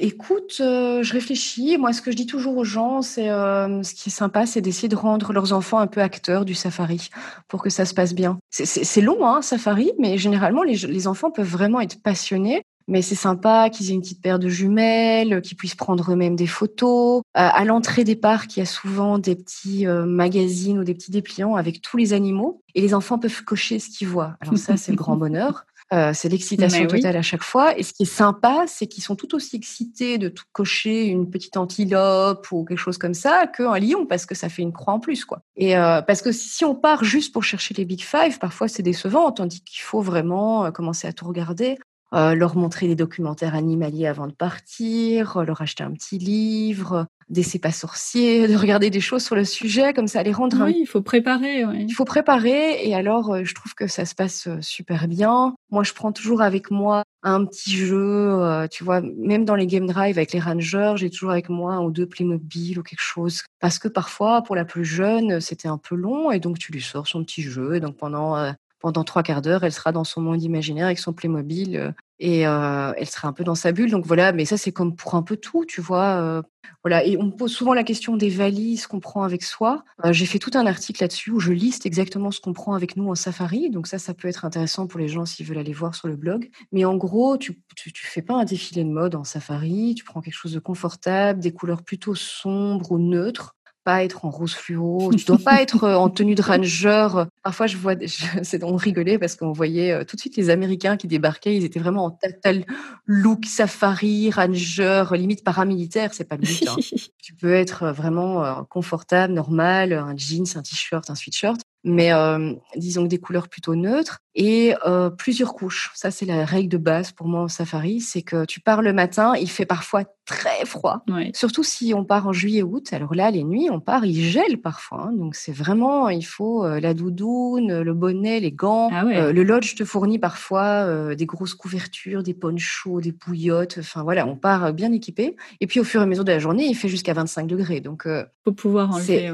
B: Écoute, euh, je réfléchis. Moi, ce que je dis toujours aux gens, c'est ce qui est sympa, c'est d'essayer de rendre leurs enfants un peu acteurs du safari pour que ça se passe bien. C'est long, hein, safari, mais généralement, les, les enfants peuvent vraiment être passionnés. Mais c'est sympa qu'ils aient une petite paire de jumelles, qu'ils puissent prendre eux-mêmes des photos. à l'entrée des parcs, il y a souvent des petits euh, magazines ou des petits dépliants avec tous les animaux. Et les enfants peuvent cocher ce qu'ils voient. Alors ça, c'est le grand [laughs] bonheur. Euh, c'est l'excitation totale à chaque fois. Et ce qui est sympa, c'est qu'ils sont tout aussi excités de tout cocher une petite antilope ou quelque chose comme ça qu'un lion, parce que ça fait une croix en plus, quoi. Et euh, parce que si on part juste pour chercher les Big Five, parfois c'est décevant, tandis qu'il faut vraiment commencer à tout regarder. Euh, leur montrer des documentaires animaliers avant de partir, euh, leur acheter un petit livre, des c'est pas sorciers, [laughs] de regarder des choses sur le sujet, comme ça les rendre.
A: Oui, il faut préparer.
B: Il faut préparer, et alors euh, je trouve que ça se passe super bien. Moi, je prends toujours avec moi un petit jeu, tu vois, même dans les game drive avec les rangers, j'ai toujours avec moi un ou deux Playmobil ou quelque chose, parce que parfois, pour la plus jeune, c'était un peu long, et donc tu lui sors son petit jeu, et donc pendant pendant trois quarts d'heure, elle sera dans son monde imaginaire avec son Playmobil euh, et euh, elle sera un peu dans sa bulle. Donc voilà, mais ça c'est comme pour un peu tout, tu vois. Euh, voilà, et on me pose souvent la question des valises qu'on prend avec soi. J'ai fait tout un article là-dessus où je liste exactement ce qu'on prend avec nous en safari. Donc ça, ça peut être intéressant pour les gens s'ils veulent aller voir sur le blog. Mais en gros, tu, tu, tu fais pas un défilé de mode en safari. Tu prends quelque chose de confortable, des couleurs plutôt sombres ou neutres pas être en rose fluo, tu dois pas être euh, en tenue de ranger. Parfois, je vois, [laughs] c'est on rigolait parce qu'on voyait euh, tout de suite les Américains qui débarquaient, ils étaient vraiment en total look safari, ranger, limite paramilitaire, c'est pas le but. Hein. [laughs] tu peux être euh, vraiment confortable, normal, un jeans, un t-shirt, un sweatshirt mais euh, disons des couleurs plutôt neutres et euh, plusieurs couches. Ça, c'est la règle de base pour moi en safari, c'est que tu pars le matin, il fait parfois très froid, surtout si on part en juillet-août. Alors là, les nuits, on part, il gèle parfois, hein. donc c'est vraiment, il faut euh, la doudoune, le bonnet, les gants.
A: Ah
B: le lodge te fournit parfois des grosses couvertures, des ponchos, des bouillottes. Enfin voilà, on part bien équipé. Et puis au fur et à mesure de la journée, il fait jusqu'à 25 degrés, donc
A: faut pouvoir enlever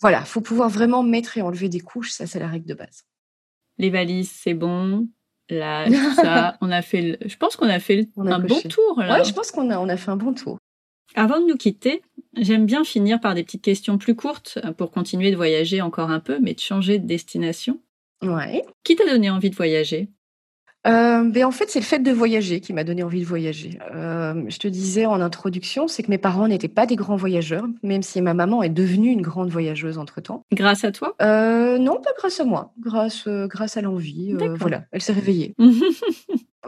B: voilà, faut pouvoir vraiment mettre et enlever des couches, ça c'est la règle de base.
A: Les valises, c'est bon. Là, [laughs] ça, on a fait, je pense qu'on a fait un bon tour là.
B: Ouais, je pense qu'on a, on a fait un bon tour.
A: Avant de nous quitter, j'aime bien finir par des petites questions plus courtes pour continuer de voyager encore un peu, mais de changer de destination.
B: Ouais.
A: Qui t'a donné envie de voyager?
B: Euh, ben en fait, c'est le fait de voyager qui m'a donné envie de voyager. Euh, je te disais en introduction, c'est que mes parents n'étaient pas des grands voyageurs, même si ma maman est devenue une grande voyageuse entre-temps.
A: Grâce à toi?
B: Euh, Non, pas grâce à moi, grâce, grâce à l'envie. voilà, elle s'est réveillée. [laughs]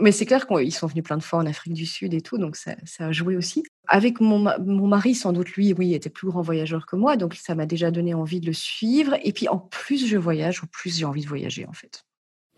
B: Mais c'est clair qu'ils sont venus plein de fois en Afrique du Sud et tout, donc ça, ça a joué aussi. Avec mon, mon, mari, sans doute, lui, oui, était plus grand voyageur que moi, donc ça m'a déjà donné envie de le suivre. Et puis, en plus je voyage, au plus j'ai envie de voyager, en fait.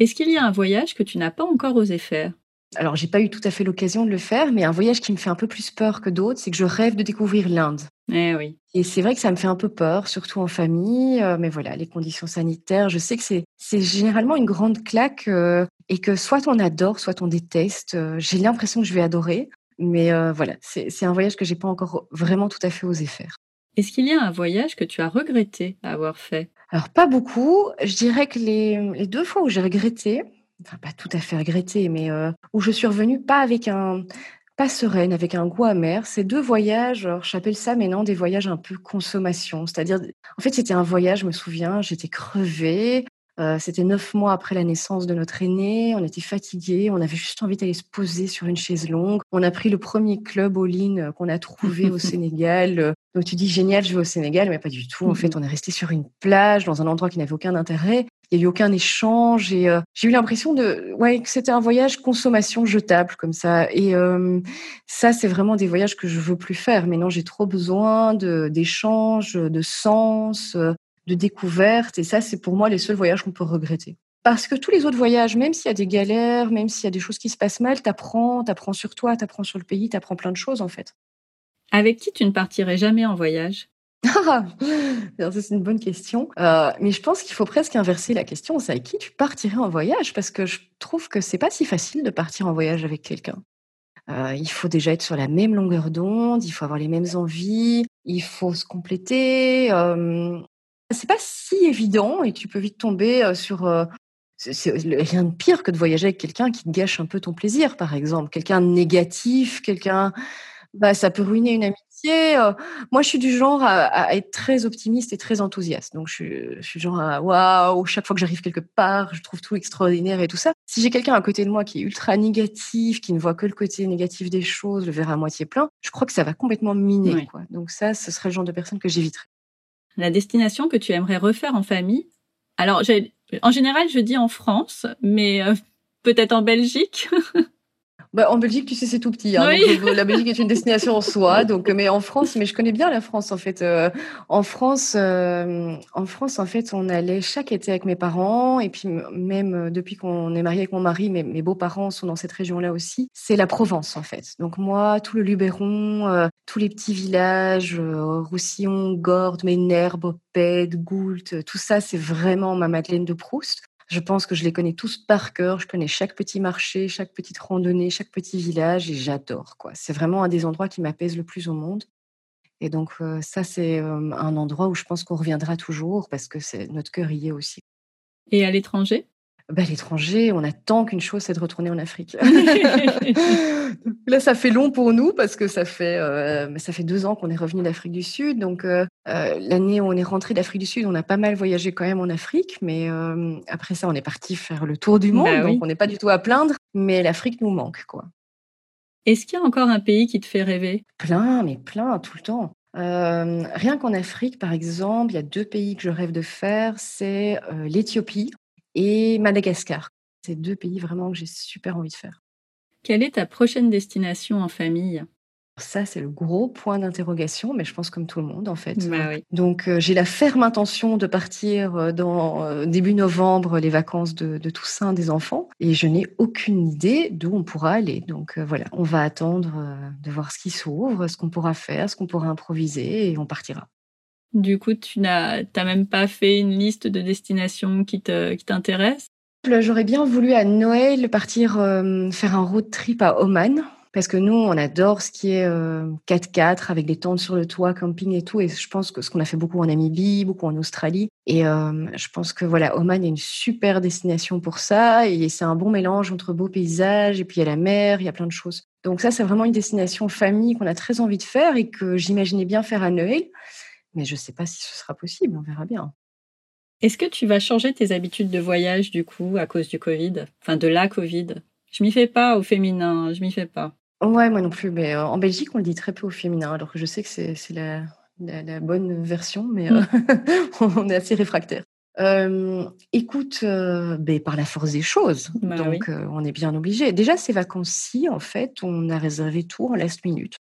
A: Est-ce qu'il y a un voyage que tu n'as pas encore osé faire?
B: Alors, j'ai pas eu tout à fait l'occasion de le faire, mais un voyage qui me fait un peu plus peur que d'autres, c'est que je rêve de découvrir l'Inde.
A: Eh oui.
B: Et c'est vrai que ça me fait un peu peur, surtout en famille. Euh, mais voilà, les conditions sanitaires, je sais que c'est, généralement une grande claque euh, et que soit on adore, soit on déteste. Euh, j'ai l'impression que je vais adorer. Mais voilà, c'est, c'est un voyage que j'ai pas encore vraiment tout à fait osé faire.
A: Est-ce qu'il y a un voyage que tu as regretté avoir fait?
B: Alors pas beaucoup. Je dirais que les, deux fois où j'ai regretté, enfin pas tout à fait regretté, mais euh, où je suis revenue pas avec un pas sereine, avec un goût amer. Ces deux voyages, j'appelle ça maintenant des voyages un peu consommation. C'est-à-dire, en fait, c'était un voyage, je me souviens, j'étais crevée. Euh, c'était neuf mois après la naissance de notre aîné. On était fatigués. On avait juste envie d'aller se poser sur une chaise longue. On a pris le premier club all-in qu'on a trouvé au [laughs] Sénégal. Donc tu dis génial, je vais au Sénégal, mais pas du tout. En fait, on est resté sur une plage, dans un endroit qui n'avait aucun intérêt. Il n'y a eu aucun échange et euh, j'ai eu l'impression de, ouais, que c'était un voyage consommation jetable comme ça. Et euh, ça, c'est vraiment des voyages que je veux plus faire. Mais non, j'ai trop besoin de d'échanges, de sens, de découverte. Et ça, c'est pour moi les seuls voyages qu'on peut regretter. Parce que tous les autres voyages, même s'il y a des galères, même s'il y a des choses qui se passent mal, t'apprends, t'apprends sur toi, t'apprends sur le pays, t'apprends plein de choses en fait.
A: Avec qui tu ne partirais jamais en voyage? [laughs]
B: C'est une bonne question. Euh, mais je pense qu'il faut presque inverser la question. C'est avec qui tu partirais en voyage? Parce que je trouve que c'est pas si facile de partir en voyage avec quelqu'un. Euh, il faut déjà être sur la même longueur d'onde, il faut avoir les mêmes envies, il faut se compléter. Euh, c'est pas si évident et tu peux vite tomber sur c'est rien de pire que de voyager avec quelqu'un qui te gâche un peu ton plaisir, par exemple. Quelqu'un de négatif, quelqu'un, bah, ça peut ruiner une amitié. Euh. Moi, je suis du genre à, être très optimiste et très enthousiaste. Donc, je suis, je suis genre à waouh, chaque fois que j'arrive quelque part, je trouve tout extraordinaire et tout ça. Si j'ai quelqu'un à côté de moi qui est ultra négatif, qui ne voit que le côté négatif des choses, le verre à moitié plein, je crois que ça va complètement miner. Quoi. Donc, ça, ce serait le genre de personne que j'éviterais.
A: La destination que tu aimerais refaire en famille. Alors, en général, je dis en France, mais euh, peut-être en Belgique [laughs]
B: Bah, en Belgique, tu sais, c'est tout petit. Hein, euh, la Belgique est une [laughs] destination en soi. Donc, mais en France, mais je connais bien la France en fait. Euh, en France, euh, en France, en fait, on allait chaque été avec mes parents et puis même depuis qu'on est marié avec mon mari, mes, mes beaux-parents sont dans cette région-là aussi. C'est la Provence en fait. Donc moi, tout le Luberon, tous les petits villages, Roussillon, Gordes, Ménherbe, Opède, Goult, tout ça, c'est vraiment ma Madeleine de Proust. Je pense que je les connais tous par cœur. Je connais chaque petit marché, chaque petite randonnée, chaque petit village et j'adore. quoi. C'est vraiment un des endroits qui m'apaise le plus au monde. Et donc euh, ça, c'est euh, un endroit où je pense qu'on reviendra toujours parce que c'est notre cœur y est aussi.
A: Et à l'étranger?
B: Bah, l'étranger, on attend qu'une chose, c'est de retourner en Afrique. [laughs] Là, ça fait long pour nous parce que ça fait, euh, ça fait deux ans qu'on est revenu d'Afrique du Sud. Donc, euh, euh, l'année où on est rentré d'Afrique du Sud, on a pas mal voyagé quand même en Afrique. Mais après ça, on est parti faire le tour du monde. Bah donc, on n'est pas du tout à plaindre. Mais l'Afrique nous manque, quoi.
A: Est-ce qu'il y a encore un pays qui te fait rêver?
B: Plein, mais plein, tout le temps. rien qu'en Afrique, par exemple, il y a deux pays que je rêve de faire. C'est l'Éthiopie et Madagascar. C'est deux pays vraiment que j'ai super envie de faire.
A: Quelle est ta prochaine destination en famille?
B: Ça, c'est le gros point d'interrogation, mais je pense comme tout le monde, en fait.
A: Bah
B: Donc, euh, j'ai la ferme intention de partir euh, dans euh, début novembre, les vacances de, Toussaint des enfants, et je n'ai aucune idée d'où on pourra aller. Donc, voilà, on va attendre de voir ce qui s'ouvre, ce qu'on pourra faire, ce qu'on pourra improviser, et on partira.
A: Du coup, tu n'as même pas fait une liste de destinations qui t'intéressent?
B: J'aurais bien voulu à Noël partir euh, faire un road trip à Oman. Parce que nous, on adore ce qui est 4x4 euh, avec des tentes sur le toit, camping et tout. Et je pense que ce qu'on a fait beaucoup en Namibie, beaucoup en Australie. Et euh, je pense que voilà, Oman est une super destination pour ça. Et c'est un bon mélange entre beaux paysages et puis il y a la mer, il y a plein de choses. Donc ça, c'est vraiment une destination famille qu'on a très envie de faire et que j'imaginais bien faire à Noël. Mais je ne sais pas si ce sera possible, on verra bien.
A: Est-ce que tu vas changer tes habitudes de voyage du coup à cause du Covid? Enfin de la Covid? Je m'y fais pas au féminin, je m'y fais pas.
B: Ouais, moi non plus. Mais euh, en Belgique, on le dit très peu au féminin, alors que je sais que c'est la, la, bonne version, mais euh, mm. [laughs] on est assez réfractaire. Euh, écoute, ben, par la force des choses, bah donc on est bien obligé. Déjà, ces vacances-ci, en fait, on a réservé tout en last minute.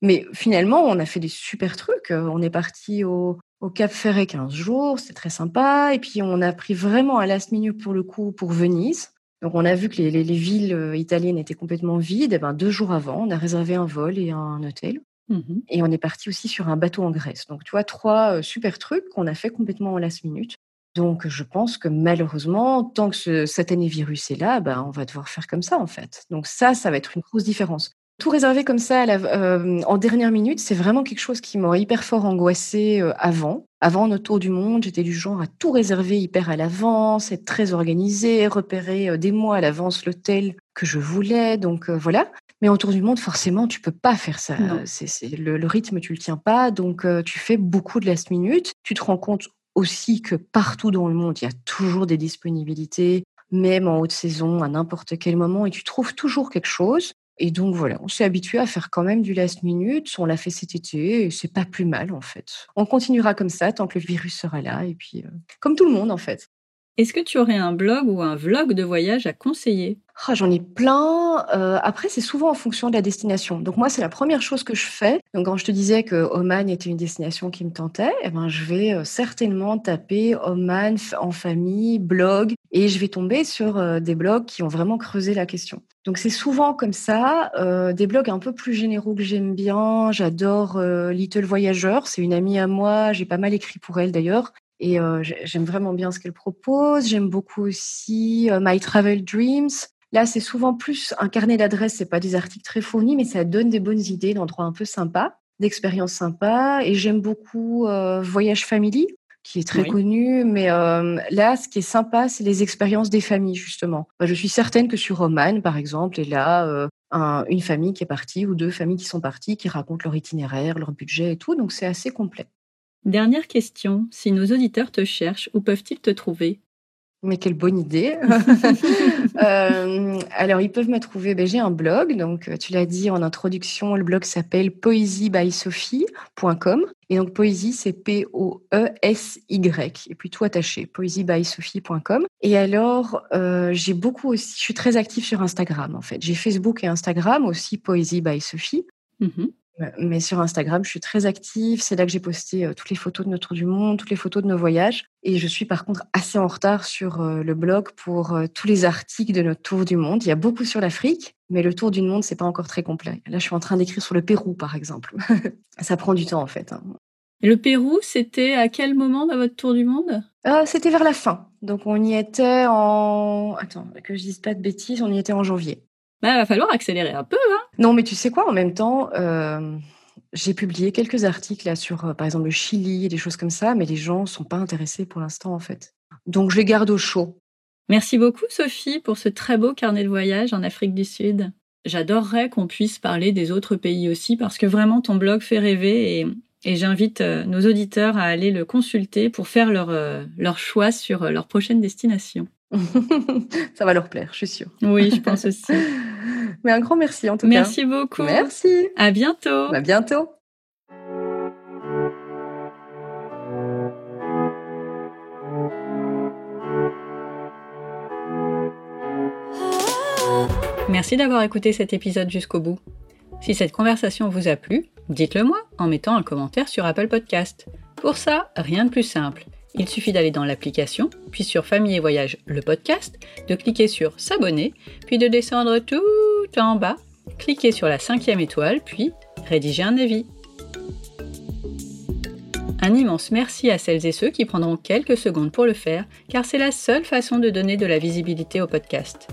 B: Mais finalement, on a fait des super trucs. On est parti au, Cap Ferret 15 jours, c'est très sympa. Et puis, on a pris vraiment à last minute pour le coup pour Venise. Donc, on a vu que les, villes euh, italiennes étaient complètement vides. Et ben, deux jours avant, on a réservé un vol et un hôtel. Mmh et on est parti aussi sur un bateau en Grèce. Donc, tu vois, trois euh, super trucs qu'on a fait complètement en last minute. Donc, je pense que malheureusement, tant que ce satané virus est là, ben, on va devoir faire comme ça, en fait. Donc, ça, ça va être une grosse différence tout réserver comme ça euh, en dernière minute, c'est vraiment quelque chose qui m'a hyper fort angoissée euh, avant. Avant notre tour du monde, j'étais du genre à tout réserver hyper à l'avance, être très organisée, repérer euh, des mois à l'avance l'hôtel que je voulais. Donc voilà. Mais en tour du monde, forcément, tu peux pas faire ça. C'est, le, le, rythme, tu le tiens pas. Donc tu fais beaucoup de last minute. Tu te rends compte aussi que partout dans le monde, il y a toujours des disponibilités même en haute saison, à n'importe quel moment, et tu trouves toujours quelque chose. Et donc voilà, on s'est habitué à faire quand même du last minute. On l'a fait cet été et c'est pas plus mal en fait. On continuera comme ça tant que le virus sera là et puis euh, comme tout le monde en fait.
A: Est-ce que tu aurais un blog ou un vlog de voyage à conseiller?
B: Ah, J'en ai plein. Euh, après, c'est souvent en fonction de la destination. Donc moi, c'est la première chose que je fais. Donc quand je te disais que Oman était une destination qui me tentait, eh ben, je vais euh, certainement taper Oman en famille, blog, et je vais tomber sur euh, des blogs qui ont vraiment creusé la question. Donc c'est souvent comme ça, des blogs un peu plus généraux que j'aime bien. J'adore Little Voyageur, c'est une amie à moi, j'ai pas mal écrit pour elle d'ailleurs. Et j'aime vraiment bien ce qu'elle propose. J'aime beaucoup aussi My Travel Dreams. Là, c'est souvent plus un carnet d'adresses, c'est pas des articles très fournis, mais ça donne des bonnes idées d'endroits un peu sympas, d'expériences sympas. Et j'aime beaucoup Voyage Family. qui est très connu. Mais là, ce qui est sympa, c'est les expériences des familles, justement. Bah, je suis certaine que sur Roman, par exemple, et là une famille qui est partie ou deux familles qui sont parties, qui racontent leur itinéraire, leur budget et tout. Donc, c'est assez complet.
A: Dernière question. Si nos auditeurs te cherchent, où peuvent-ils te trouver?
B: Mais quelle bonne idée. [laughs] [laughs] Euh, alors, ils peuvent me trouver, ben, j'ai un blog, donc euh, tu l'as dit en introduction, le blog s'appelle poésiebysophie.com. Et donc, poésie, c'est P-O-E-S-Y, et puis tout attaché, poésiebysophie.com. Et alors, euh, j'ai beaucoup aussi, je suis très active sur Instagram, en fait. J'ai Facebook et Instagram aussi, Poésie by Sophie. Mmh mais sur Instagram, je suis très active. C'est là que j'ai posté toutes les photos de notre tour du monde, toutes les photos de nos voyages. Et je suis par contre assez en retard sur le blog pour tous les articles de notre tour du monde. Il y a beaucoup sur l'Afrique, mais le tour du monde, c'est pas encore très complet. Là, je suis en train d'écrire sur le Pérou, par exemple. [laughs] Ça prend du temps, en fait. Hein.
A: Le Pérou, c'était à quel moment dans votre tour du monde?
B: Euh, C'était vers la fin. Donc, on y était en. Attends, que je dise pas de bêtises, on y était en janvier.
A: Bah, va falloir accélérer un peu. Hein
B: non, mais tu sais quoi, en même temps, euh, j'ai publié quelques articles là sur, euh, par exemple, le Chili et des choses comme ça, mais les gens sont pas intéressés pour l'instant, en fait. Donc, je les garde au chaud.
A: Merci beaucoup, Sophie, pour ce très beau carnet de voyage en Afrique du Sud. J'adorerais qu'on puisse parler des autres pays aussi, parce que vraiment, ton blog fait rêver et, j'invite euh, nos auditeurs à aller le consulter pour faire leur, leur choix sur leur prochaine destination.
B: Ça va leur plaire, je suis sûre.
A: Oui, je pense aussi. [laughs]
B: Mais un grand merci en tout
A: cas. Merci beaucoup.
B: Merci.
A: À bientôt.
B: À bientôt.
A: Merci d'avoir écouté cet épisode jusqu'au bout. Si cette conversation vous a plu, dites-le moi en mettant un commentaire sur Apple Podcast. Pour ça, rien de plus simple. Il suffit d'aller dans l'application, puis sur Famille et Voyage, le podcast, de cliquer sur S'abonner, puis de descendre tout en bas, cliquer sur la cinquième étoile, puis rédiger un avis. Un immense merci à celles et ceux qui prendront quelques secondes pour le faire, car c'est la seule façon de donner de la visibilité au podcast.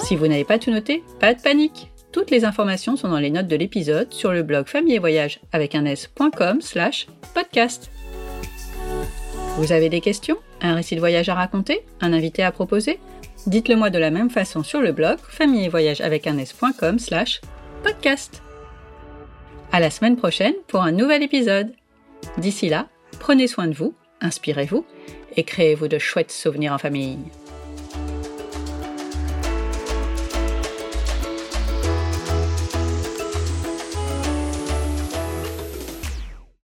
A: Si vous n'avez pas tout noté, pas de panique toutes les informations sont dans les notes de l'épisode sur le blog famille et voyage avec un s.com slash podcast. Vous avez des questions? Un récit de voyage à raconter? Un invité à proposer? Dites-le moi de la même façon sur le blog famille et voyage avec un s.com slash podcast. À la semaine prochaine pour un nouvel épisode. D'ici là, prenez soin de vous, inspirez-vous et créez-vous de chouettes souvenirs en famille.